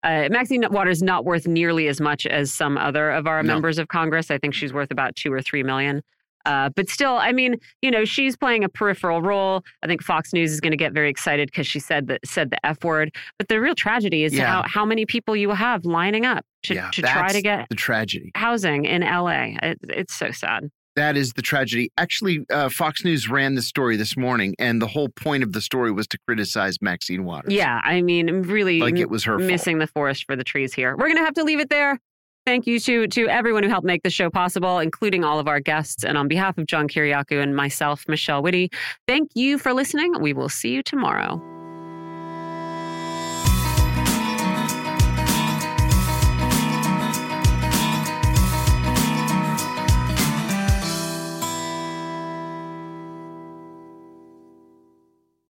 Uh, Maxine Waters not worth nearly as much as some other of our No. members of Congress. I think she's worth about two or three million. Uh, but still, I mean, you know, she's playing a peripheral role. I think Fox News is going to get very excited because she said that said the F word. But the real tragedy is Yeah. how how many people you have lining up to, yeah, to try to get the tragedy. housing in LA. It, it's so sad. That is the tragedy. Actually, uh, Fox News ran the story this morning, and the whole point of the story was to criticize Maxine Waters. Yeah, I mean, really like it was her fault. missing the forest for the trees here. We're going to have to leave it there. Thank you to to everyone who helped make the show possible, including all of our guests. And on behalf of John Kiriakou and myself, Michelle Witte, thank you for listening. We will see you tomorrow.